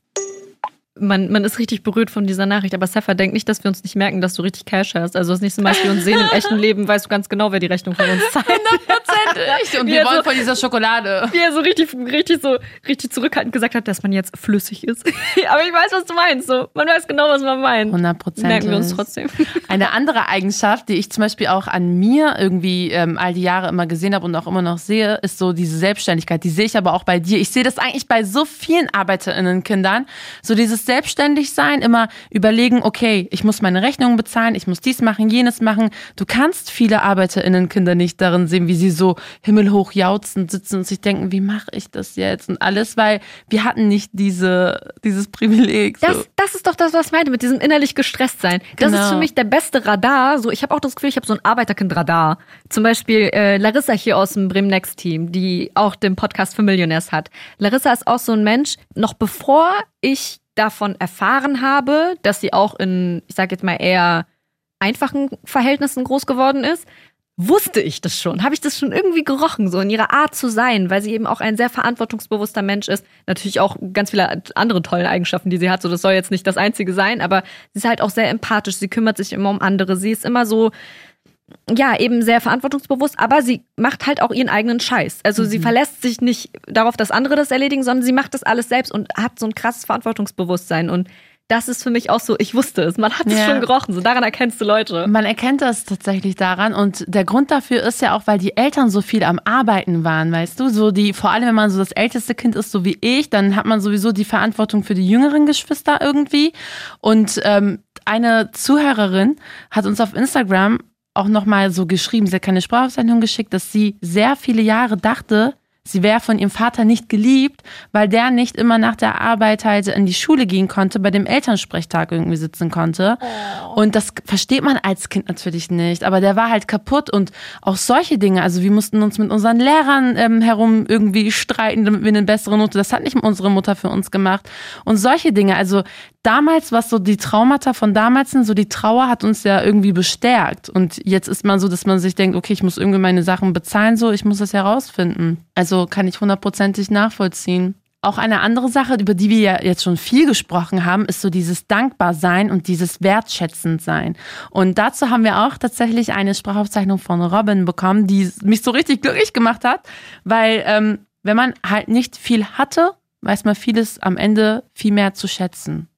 Man, man ist richtig berührt von dieser Nachricht, aber Sefa denkt nicht, dass wir uns nicht merken, dass du richtig Cash hast. Also das nächste Mal, als wir uns sehen im echten Leben, weißt du ganz genau, wer die Rechnung von uns zahlt. Hundertprozentig. Und Wie wir wollen so- von dieser Schokolade. Wie er so richtig, richtig so, richtig zurückhaltend gesagt hat, dass man jetzt flüssig ist. aber ich weiß, was du meinst. So, man weiß genau, was man meint. Hundertprozentig. Merken wir uns trotzdem. Eine andere Eigenschaft, die ich zum Beispiel auch an mir irgendwie ähm, all die Jahre immer gesehen habe und auch immer noch sehe, ist so diese Selbstständigkeit. Die sehe ich aber auch bei dir. Ich sehe das eigentlich bei so vielen ArbeiterInnen-Kindern. So dieses Selbstständigsein, immer überlegen, okay, ich muss meine Rechnungen bezahlen, ich muss dies machen, jenes machen. Du kannst viele ArbeiterInnen-Kinder nicht darin sehen, wie sie so himmelhoch jautzend sitzen und sich denken, wie mache ich das jetzt und alles, weil wir hatten nicht diese, dieses Privileg. So. Das, das ist doch das, was ich meinte, mit diesem innerlich gestresst sein. Das Genau. ist für mich der beste Radar. So, ich habe auch das Gefühl, ich habe so ein Arbeiterkind-Radar. Zum Beispiel äh, Larissa hier aus dem Bremen Next Team, die auch den Podcast für Millionärs hat. Larissa ist auch so ein Mensch, noch bevor ich davon erfahren habe, dass sie auch in, ich sage jetzt mal eher einfachen Verhältnissen groß geworden ist, wusste ich das schon, habe ich das schon irgendwie gerochen, so in ihrer Art zu sein, weil sie eben auch ein sehr verantwortungsbewusster Mensch ist. Natürlich auch ganz viele andere tolle Eigenschaften, die sie hat. So, das soll jetzt nicht das Einzige sein, aber sie ist halt auch sehr empathisch. Sie kümmert sich immer um andere. Sie ist immer so, ja, eben sehr verantwortungsbewusst, aber sie macht halt auch ihren eigenen Scheiß. Also sie verlässt sich nicht darauf, dass andere das erledigen, sondern sie macht das alles selbst und hat so ein krasses Verantwortungsbewusstsein. Und das ist für mich auch so, ich wusste es, man hat es Ja. schon gerochen, so daran erkennst du Leute. Man erkennt das tatsächlich daran. Und der Grund dafür ist ja auch, weil die Eltern so viel am Arbeiten waren, weißt du, so die, vor allem wenn man so das älteste Kind ist, so wie ich, dann hat man sowieso die Verantwortung für die jüngeren Geschwister irgendwie. Und ähm, eine Zuhörerin hat uns auf Instagram auch nochmal so geschrieben, sie hat keine Sprachaufzeichnung geschickt, dass sie sehr viele Jahre dachte, sie wäre von ihrem Vater nicht geliebt, weil der nicht immer nach der Arbeit halt in die Schule gehen konnte, bei dem Elternsprechtag irgendwie sitzen konnte. Und das versteht man als Kind natürlich nicht, aber der war halt kaputt und auch solche Dinge, also wir mussten uns mit unseren Lehrern ähm, herum irgendwie streiten, damit wir eine bessere Note, das hat nicht unsere Mutter für uns gemacht. Und solche Dinge, also damals, was so die Traumata von damals sind, so die Trauer hat uns ja irgendwie bestärkt. Und jetzt ist man so, dass man sich denkt, okay, ich muss irgendwie meine Sachen bezahlen, so, ich muss das herausfinden. Also kann ich hundertprozentig nachvollziehen. Auch eine andere Sache, über die wir ja jetzt schon viel gesprochen haben, ist so dieses Dankbarsein und dieses Wertschätzendsein. Und dazu haben wir auch tatsächlich eine Sprachaufzeichnung von Robin bekommen, die mich so richtig glücklich gemacht hat, weil ähm, wenn man halt nicht viel hatte, weiß man vieles am Ende viel mehr zu schätzen.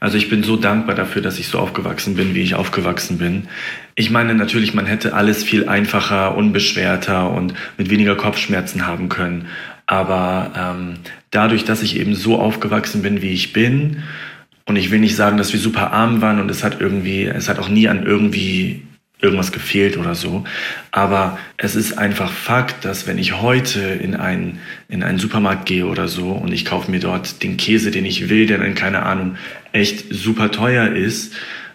Also ich bin so dankbar dafür, dass ich so aufgewachsen bin, wie ich aufgewachsen bin. Ich meine natürlich, man hätte alles viel einfacher, unbeschwerter und mit weniger Kopfschmerzen haben können. Aber ähm, dadurch, dass ich eben so aufgewachsen bin, wie ich bin, und ich will nicht sagen, dass wir super arm waren und es hat irgendwie, es hat auch nie an irgendwie irgendwas gefehlt oder so. Aber es ist einfach Fakt, dass wenn ich heute in einen, in einen Supermarkt gehe oder so und ich kaufe mir dort den Käse, den ich will, der dann, keine Ahnung, echt super teuer ist,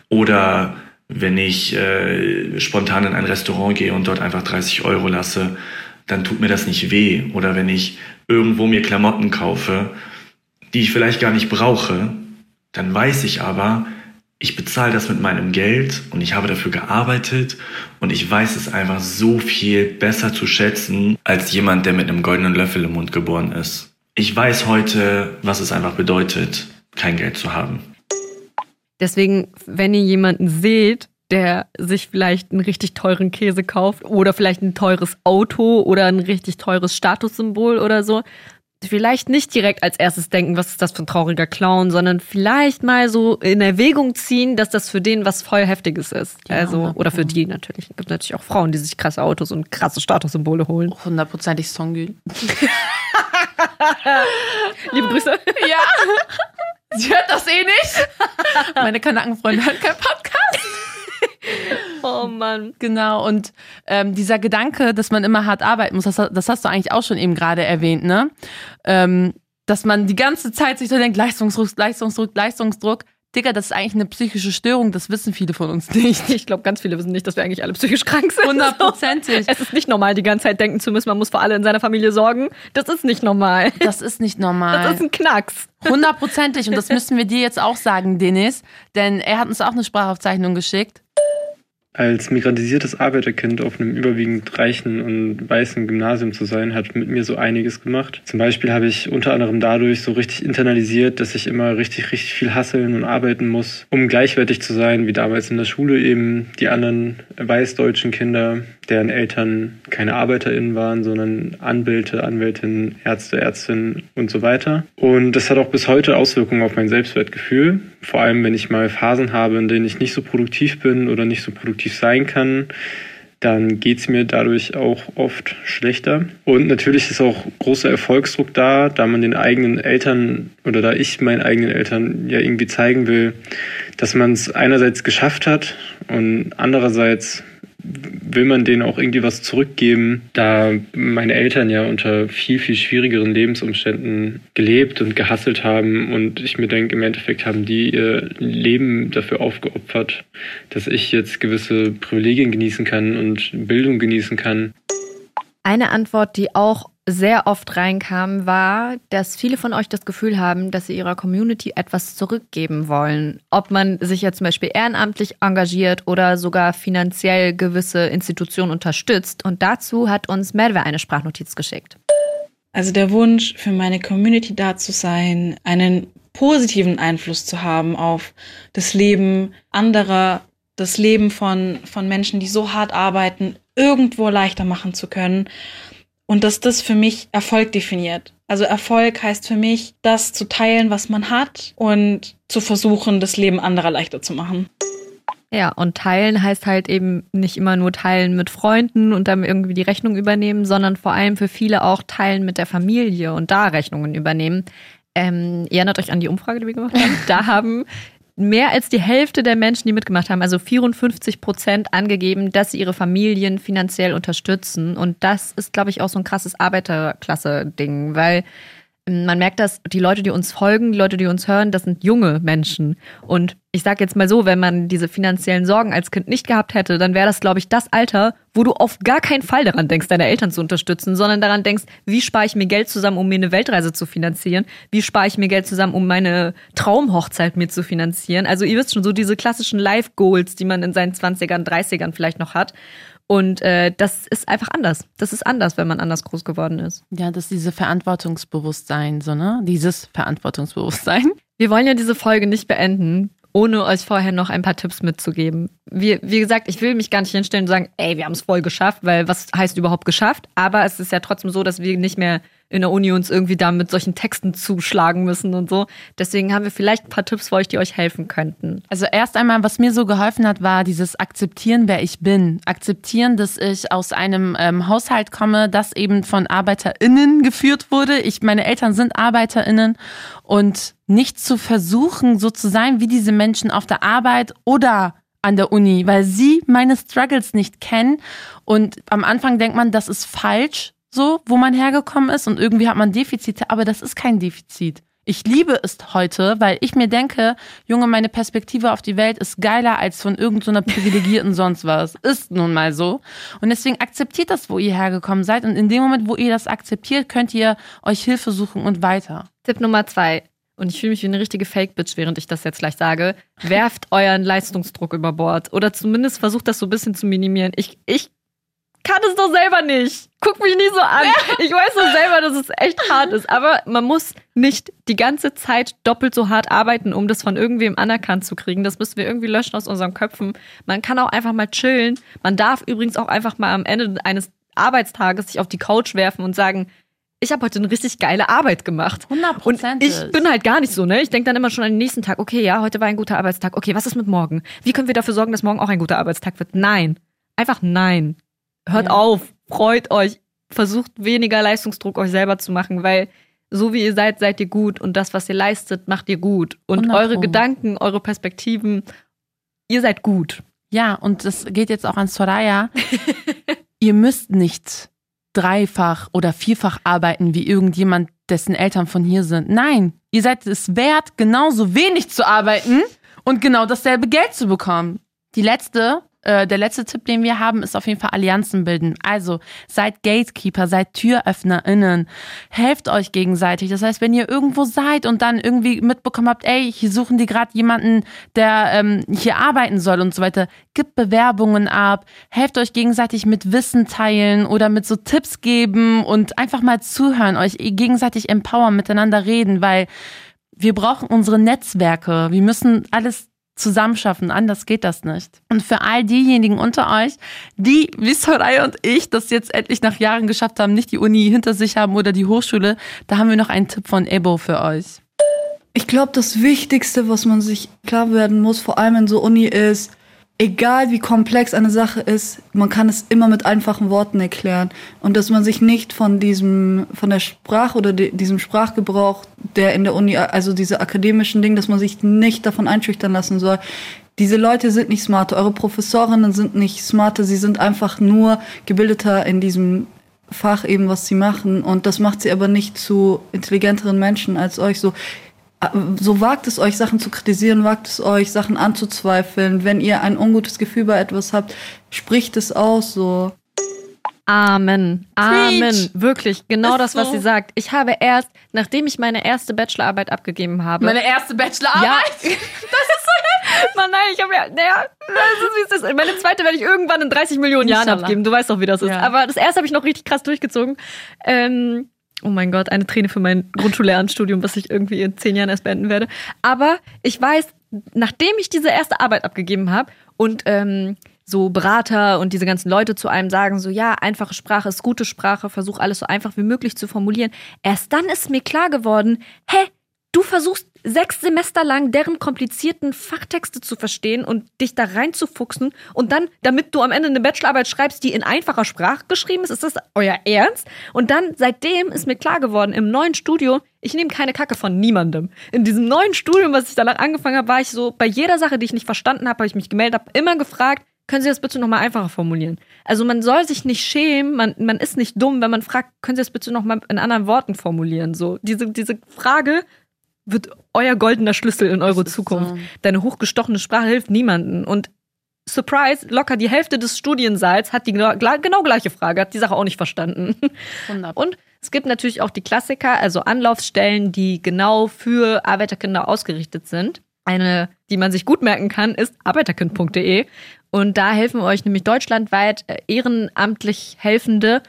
oder wenn ich äh, spontan in ein Restaurant gehe und dort einfach 30 Euro lasse, dann tut mir das nicht weh. Oder wenn ich irgendwo mir Klamotten kaufe, die ich vielleicht gar nicht brauche, dann weiß ich aber, ich bezahle das mit meinem Geld und ich habe dafür gearbeitet und ich weiß es einfach so viel besser zu schätzen als jemand, der mit einem goldenen Löffel im Mund geboren ist. Ich weiß heute, was es einfach bedeutet, kein Geld zu haben. Deswegen, wenn ihr jemanden seht, der sich vielleicht einen richtig teuren Käse kauft oder vielleicht ein teures Auto oder ein richtig teures Statussymbol oder so, vielleicht nicht direkt als erstes denken, was ist das für ein trauriger Clown, sondern vielleicht mal so in Erwägung ziehen, dass das für den was voll Heftiges ist. Ja, also, oder für die natürlich. Es gibt natürlich auch Frauen, die sich krasse Autos und krasse Statussymbole holen. Hundertprozentig Songül. Liebe Grüße. Ja. Sie hört das eh nicht. Meine Kanackenfreunde hören keinen Podcast. Oh Mann. Genau, und ähm, dieser Gedanke, dass man immer hart arbeiten muss, das, das hast du eigentlich auch schon eben gerade erwähnt, ne? Ähm, dass man die ganze Zeit sich so denkt, Leistungsdruck, Leistungsdruck, Leistungsdruck. Digga, das ist eigentlich eine psychische Störung, das wissen viele von uns nicht. Ich glaube, ganz viele wissen nicht, dass wir eigentlich alle psychisch krank sind. Hundertprozentig. Es ist nicht normal, die ganze Zeit denken zu müssen, man muss für alle in seiner Familie sorgen. Das ist nicht normal. Das ist nicht normal. Das ist ein Knacks. Hundertprozentig. Und das müssen wir dir jetzt auch sagen, Dennis. Denn er hat uns auch eine Sprachaufzeichnung geschickt. Als migrantisiertes Arbeiterkind auf einem überwiegend reichen und weißen Gymnasium zu sein, hat mit mir so einiges gemacht. Zum Beispiel habe ich unter anderem dadurch so richtig internalisiert, dass ich immer richtig, richtig viel hasseln und arbeiten muss, um gleichwertig zu sein, wie damals in der Schule eben die anderen weißdeutschen Kinder, deren Eltern keine ArbeiterInnen waren, sondern Anwälte, Anwältinnen, Ärzte, Ärztinnen und so weiter. Und das hat auch bis heute Auswirkungen auf mein Selbstwertgefühl. Vor allem, wenn ich mal Phasen habe, in denen ich nicht so produktiv bin oder nicht so produktiv sein kann, dann geht's mir dadurch auch oft schlechter. Und natürlich ist auch großer Erfolgsdruck da, da man den eigenen Eltern oder da ich meinen eigenen Eltern ja irgendwie zeigen will, dass man es einerseits geschafft hat und andererseits will man denen auch irgendwie was zurückgeben, da meine Eltern ja unter viel, viel schwierigeren Lebensumständen gelebt und gehasselt haben und ich mir denke, im Endeffekt haben die ihr Leben dafür aufgeopfert, dass ich jetzt gewisse Privilegien genießen kann und Bildung genießen kann. Eine Antwort, die auch sehr oft reinkam, war, dass viele von euch das Gefühl haben, dass sie ihrer Community etwas zurückgeben wollen. Ob man sich ja zum Beispiel ehrenamtlich engagiert oder sogar finanziell gewisse Institutionen unterstützt. Und dazu hat uns Merve eine Sprachnotiz geschickt. Also der Wunsch für meine Community da zu sein, einen positiven Einfluss zu haben auf das Leben anderer, das Leben von, von Menschen, die so hart arbeiten, irgendwo leichter machen zu können und dass das für mich Erfolg definiert. Also Erfolg heißt für mich, das zu teilen, was man hat und zu versuchen, das Leben anderer leichter zu machen. Ja, und teilen heißt halt eben nicht immer nur teilen mit Freunden und dann irgendwie die Rechnung übernehmen, sondern vor allem für viele auch teilen mit der Familie und da Rechnungen übernehmen. Ähm, ihr erinnert euch an die Umfrage, die wir gemacht haben? Da haben mehr als die Hälfte der Menschen, die mitgemacht haben, also 54 Prozent, angegeben, dass sie ihre Familien finanziell unterstützen. Und das ist, glaube ich, auch so ein krasses Arbeiterklasse-Ding, weil man merkt, dass die Leute, die uns folgen, die Leute, die uns hören, das sind junge Menschen. Und ich sage jetzt mal so, wenn man diese finanziellen Sorgen als Kind nicht gehabt hätte, dann wäre das, glaube ich, das Alter, wo du auf gar keinen Fall daran denkst, deine Eltern zu unterstützen, sondern daran denkst, wie spare ich mir Geld zusammen, um mir eine Weltreise zu finanzieren? Wie spare ich mir Geld zusammen, um meine Traumhochzeit mir zu finanzieren? Also ihr wisst schon, so diese klassischen Life-Goals, die man in seinen 20ern, 30ern vielleicht noch hat. Und äh, das ist einfach anders. Das ist anders, wenn man anders groß geworden ist. Ja, das ist diese Verantwortungsbewusstsein, so, ne? Dieses Verantwortungsbewusstsein. Wir wollen ja diese Folge nicht beenden, ohne euch vorher noch ein paar Tipps mitzugeben. Wie, wie gesagt, ich will mich gar nicht hinstellen und sagen, ey, wir haben es voll geschafft, weil was heißt überhaupt geschafft? Aber es ist ja trotzdem so, dass wir nicht mehr in der Uni uns irgendwie da mit solchen Texten zuschlagen müssen und so. Deswegen haben wir vielleicht ein paar Tipps für euch, die euch helfen könnten. Also erst einmal, was mir so geholfen hat, war dieses Akzeptieren, wer ich bin. Akzeptieren, dass ich aus einem ähm, Haushalt komme, das eben von ArbeiterInnen geführt wurde. Ich, meine Eltern sind ArbeiterInnen und nicht zu versuchen, so zu sein wie diese Menschen auf der Arbeit oder an der Uni, weil sie meine Struggles nicht kennen. Und am Anfang denkt man, das ist falsch, so, wo man hergekommen ist und irgendwie hat man Defizite, aber das ist kein Defizit. Ich liebe es heute, weil ich mir denke, Junge, meine Perspektive auf die Welt ist geiler als von irgendeiner so privilegierten sonst was. Ist nun mal so. Und deswegen akzeptiert das, wo ihr hergekommen seid. Und in dem Moment, wo ihr das akzeptiert, könnt ihr euch Hilfe suchen und weiter. Tipp Nummer zwei. Und ich fühle mich wie eine richtige Fake-Bitch, während ich das jetzt gleich sage. Werft euren Leistungsdruck über Bord. Oder zumindest versucht das so ein bisschen zu minimieren. Ich, ich kann es doch selber nicht. Guck mich nicht so an. Ich weiß doch selber, dass es echt hart ist. Aber man muss nicht die ganze Zeit doppelt so hart arbeiten, um das von irgendwem anerkannt zu kriegen. Das müssen wir irgendwie löschen aus unseren Köpfen. Man kann auch einfach mal chillen. Man darf übrigens auch einfach mal am Ende eines Arbeitstages sich auf die Couch werfen und sagen, ich habe heute eine richtig geile Arbeit gemacht. 100 Und ich bin halt gar nicht so, ne? Ich denke dann immer schon an den nächsten Tag, okay, ja, heute war ein guter Arbeitstag. Okay, was ist mit morgen? Wie können wir dafür sorgen, dass morgen auch ein guter Arbeitstag wird? Nein. Einfach nein. Hört Ja. auf, freut euch, versucht weniger Leistungsdruck euch selber zu machen, weil so wie ihr seid, seid ihr gut und das, was ihr leistet, macht ihr gut. Und 100 eure. Gedanken, eure Perspektiven, ihr seid gut. Ja, und das geht jetzt auch an Soraya. ihr müsst nicht dreifach oder vierfach arbeiten wie irgendjemand, dessen Eltern von hier sind. Nein, ihr seid es wert, genauso wenig zu arbeiten und genau dasselbe Geld zu bekommen. Die letzte, äh, der letzte Tipp, den wir haben, ist auf jeden Fall Allianzen bilden. Also seid Gatekeeper, seid TüröffnerInnen, helft euch gegenseitig. Das heißt, wenn ihr irgendwo seid und dann irgendwie mitbekommen habt, ey, hier suchen die gerade jemanden, der ähm, hier arbeiten soll und so weiter, gibt Bewerbungen ab, helft euch gegenseitig mit Wissen teilen oder mit so Tipps geben und einfach mal zuhören, euch gegenseitig empowern, miteinander reden, weil wir brauchen unsere Netzwerke. Wir müssen alles zusammenschaffen, anders geht das nicht. Und für all diejenigen unter euch, die wie Soraya und ich das jetzt endlich nach Jahren geschafft haben, nicht die Uni hinter sich haben oder die Hochschule, da haben wir noch einen Tipp von Ebo für euch. Ich glaube, das Wichtigste, was man sich klar werden muss, vor allem in so Uni, ist, egal wie komplex eine Sache ist, man kann es immer mit einfachen Worten erklären. Und dass man sich nicht von diesem, von der Sprache oder de, diesem Sprachgebrauch, der in der Uni, also diese akademischen Dinge, dass man sich nicht davon einschüchtern lassen soll. Diese Leute sind nicht smarter, eure Professorinnen sind nicht smarter, sie sind einfach nur gebildeter in diesem Fach eben, was sie machen. Und das macht sie aber nicht zu intelligenteren Menschen als euch. So, so wagt es euch, Sachen zu kritisieren, wagt es euch, Sachen anzuzweifeln. Wenn ihr ein ungutes Gefühl bei etwas habt, spricht es aus, so. Amen. Amen. Preach. Wirklich, genau Ist das, was so. sie sagt. Ich habe erst, nachdem ich meine erste Bachelorarbeit abgegeben habe. Meine erste Bachelorarbeit. Ja. das ist so. Mann, nein, ich habe ja, naja, das ist, wie es ist. Meine zweite werde ich irgendwann in 30 Millionen Jahren abgeben. Du weißt doch, wie das ist. Ja. Aber das erste habe ich noch richtig krass durchgezogen. Ähm, oh mein Gott, eine Träne für mein Grundschullehramtsstudium, was ich irgendwie in zehn Jahren erst beenden werde. Aber ich weiß, nachdem ich diese erste Arbeit abgegeben habe und ähm, so Berater und diese ganzen Leute zu einem sagen, so ja, einfache Sprache ist gute Sprache, versuch alles so einfach wie möglich zu formulieren. Erst dann ist mir klar geworden, hä, du versuchst sechs Semester lang deren komplizierten Fachtexte zu verstehen und dich da reinzufuchsen und dann, damit du am Ende eine Bachelorarbeit schreibst, die in einfacher Sprache geschrieben ist, ist das euer Ernst? Und dann, seitdem ist mir klar geworden, im neuen Studio, ich nehme keine Kacke von niemandem. In diesem neuen Studium, was ich danach angefangen habe, war ich so, bei jeder Sache, die ich nicht verstanden habe, habe ich mich gemeldet, habe immer gefragt, können Sie das bitte nochmal einfacher formulieren? Also man soll sich nicht schämen, man, man ist nicht dumm, wenn man fragt, können Sie das bitte nochmal in anderen Worten formulieren? So, diese, diese Frage wird euer goldener Schlüssel in eure Zukunft. so. Deine hochgestochene Sprache hilft niemandem. Und Surprise, locker die Hälfte des Studiensaals hat die genau, genau gleiche Frage, hat die Sache auch nicht verstanden. 100. Und es gibt natürlich auch die Klassiker, also Anlaufstellen, die genau für Arbeiterkinder ausgerichtet sind. Eine, die man sich gut merken kann, ist arbeiterkind.de. Und da helfen euch nämlich deutschlandweit äh, ehrenamtlich Helfende,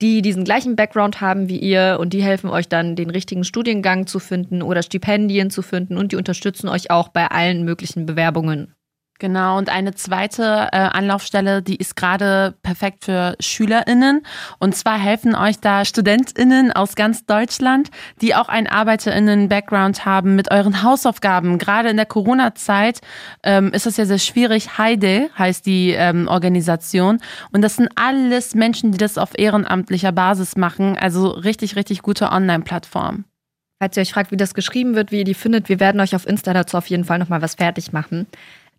die diesen gleichen Background haben wie ihr und die helfen euch dann, den richtigen Studiengang zu finden oder Stipendien zu finden und die unterstützen euch auch bei allen möglichen Bewerbungen. Genau, und eine zweite äh, Anlaufstelle, die ist gerade perfekt für SchülerInnen. Und zwar helfen euch da StudentInnen aus ganz Deutschland, die auch einen ArbeiterInnen-Background haben mit euren Hausaufgaben. Gerade in der Corona-Zeit ähm, ist es ja sehr schwierig. Heide heißt die ähm, Organisation. Und das sind alles Menschen, die das auf ehrenamtlicher Basis machen. Also richtig, richtig gute Online-Plattform. Falls ihr euch fragt, wie das geschrieben wird, wie ihr die findet, wir werden euch auf Insta dazu auf jeden Fall nochmal was fertig machen.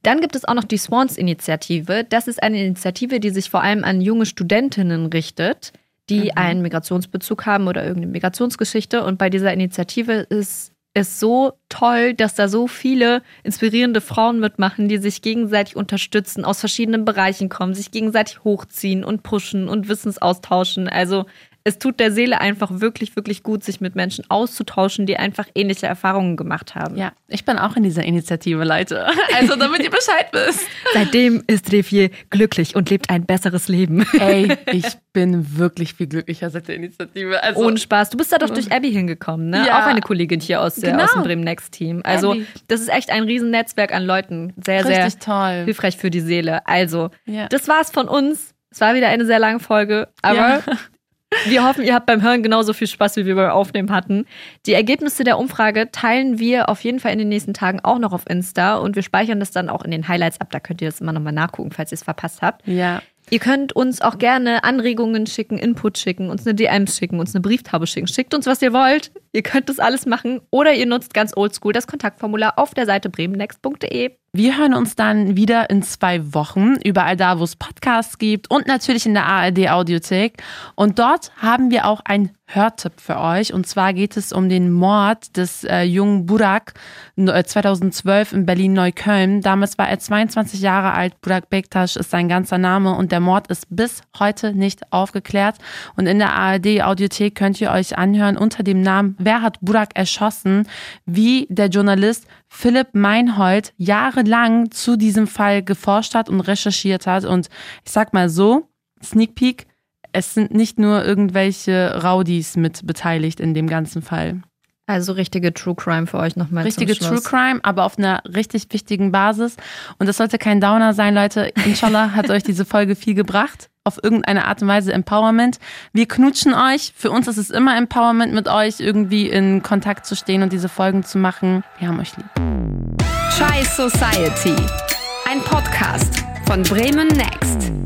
Dann gibt es auch noch die Swans-Initiative. Das ist eine Initiative, die sich vor allem an junge Studentinnen richtet, die mhm. einen Migrationsbezug haben oder irgendeine Migrationsgeschichte. Und bei dieser Initiative ist es so toll, dass da so viele inspirierende Frauen mitmachen, die sich gegenseitig unterstützen, aus verschiedenen Bereichen kommen, sich gegenseitig hochziehen und pushen und Wissensaustauschen. Also es tut der Seele einfach wirklich, wirklich gut, sich mit Menschen auszutauschen, die einfach ähnliche Erfahrungen gemacht haben. Ja, ich bin auch in dieser Initiative, Leute. Also, damit ihr Bescheid wisst. Seitdem ist Revier glücklich und lebt ein besseres Leben. Ey, ich bin wirklich viel glücklicher seit der Initiative. Also, Ohne Spaß. Du bist da doch durch Abby hingekommen, ne? Ja. Auch eine Kollegin hier aus, der, genau. aus dem Bremen Next Team. Also, Abby. das ist echt ein Riesennetzwerk an Leuten. Sehr, Richtig sehr toll. hilfreich für die Seele. Also, ja. das war's von uns. Es war wieder eine sehr lange Folge, aber ja. Wir hoffen, ihr habt beim Hören genauso viel Spaß, wie wir beim Aufnehmen hatten. Die Ergebnisse der Umfrage teilen wir auf jeden Fall in den nächsten Tagen auch noch auf Insta und wir speichern das dann auch in den Highlights ab. Da könnt ihr das immer nochmal nachgucken, falls ihr es verpasst habt. Ja. Ihr könnt uns auch gerne Anregungen schicken, Input schicken, uns eine DM schicken, uns eine Brieftaube schicken. Schickt uns, was ihr wollt. Ihr könnt das alles machen. Oder ihr nutzt ganz oldschool das Kontaktformular auf der Seite bremennext.de. Wir hören uns dann wieder in zwei Wochen, überall da, wo es Podcasts gibt und natürlich in der ARD Audiothek. Und dort haben wir auch ein Hörtipp für euch. Und zwar geht es um den Mord des äh, jungen Burak 2012 äh, in Berlin-Neukölln. Damals war er 22 Jahre alt. Burak Bektasch ist sein ganzer Name und der Mord ist bis heute nicht aufgeklärt. Und in der ARD Audiothek könnt ihr euch anhören unter dem Namen Wer hat Burak erschossen? Wie der Journalist Philipp Meinhold jahrelang zu diesem Fall geforscht hat und recherchiert hat. Und ich sag mal so, Sneak Peek, es sind nicht nur irgendwelche Rowdies mit beteiligt in dem ganzen Fall. Also richtige True Crime für euch nochmal. Richtige True Crime, aber auf einer richtig wichtigen Basis. Und das sollte kein Downer sein, Leute. Inshallah hat euch diese Folge viel gebracht. Auf irgendeine Art und Weise Empowerment. Wir knutschen euch. Für uns ist es immer Empowerment, mit euch irgendwie in Kontakt zu stehen und diese Folgen zu machen. Wir haben euch lieb. Chai Society. Ein Podcast von Bremen Next.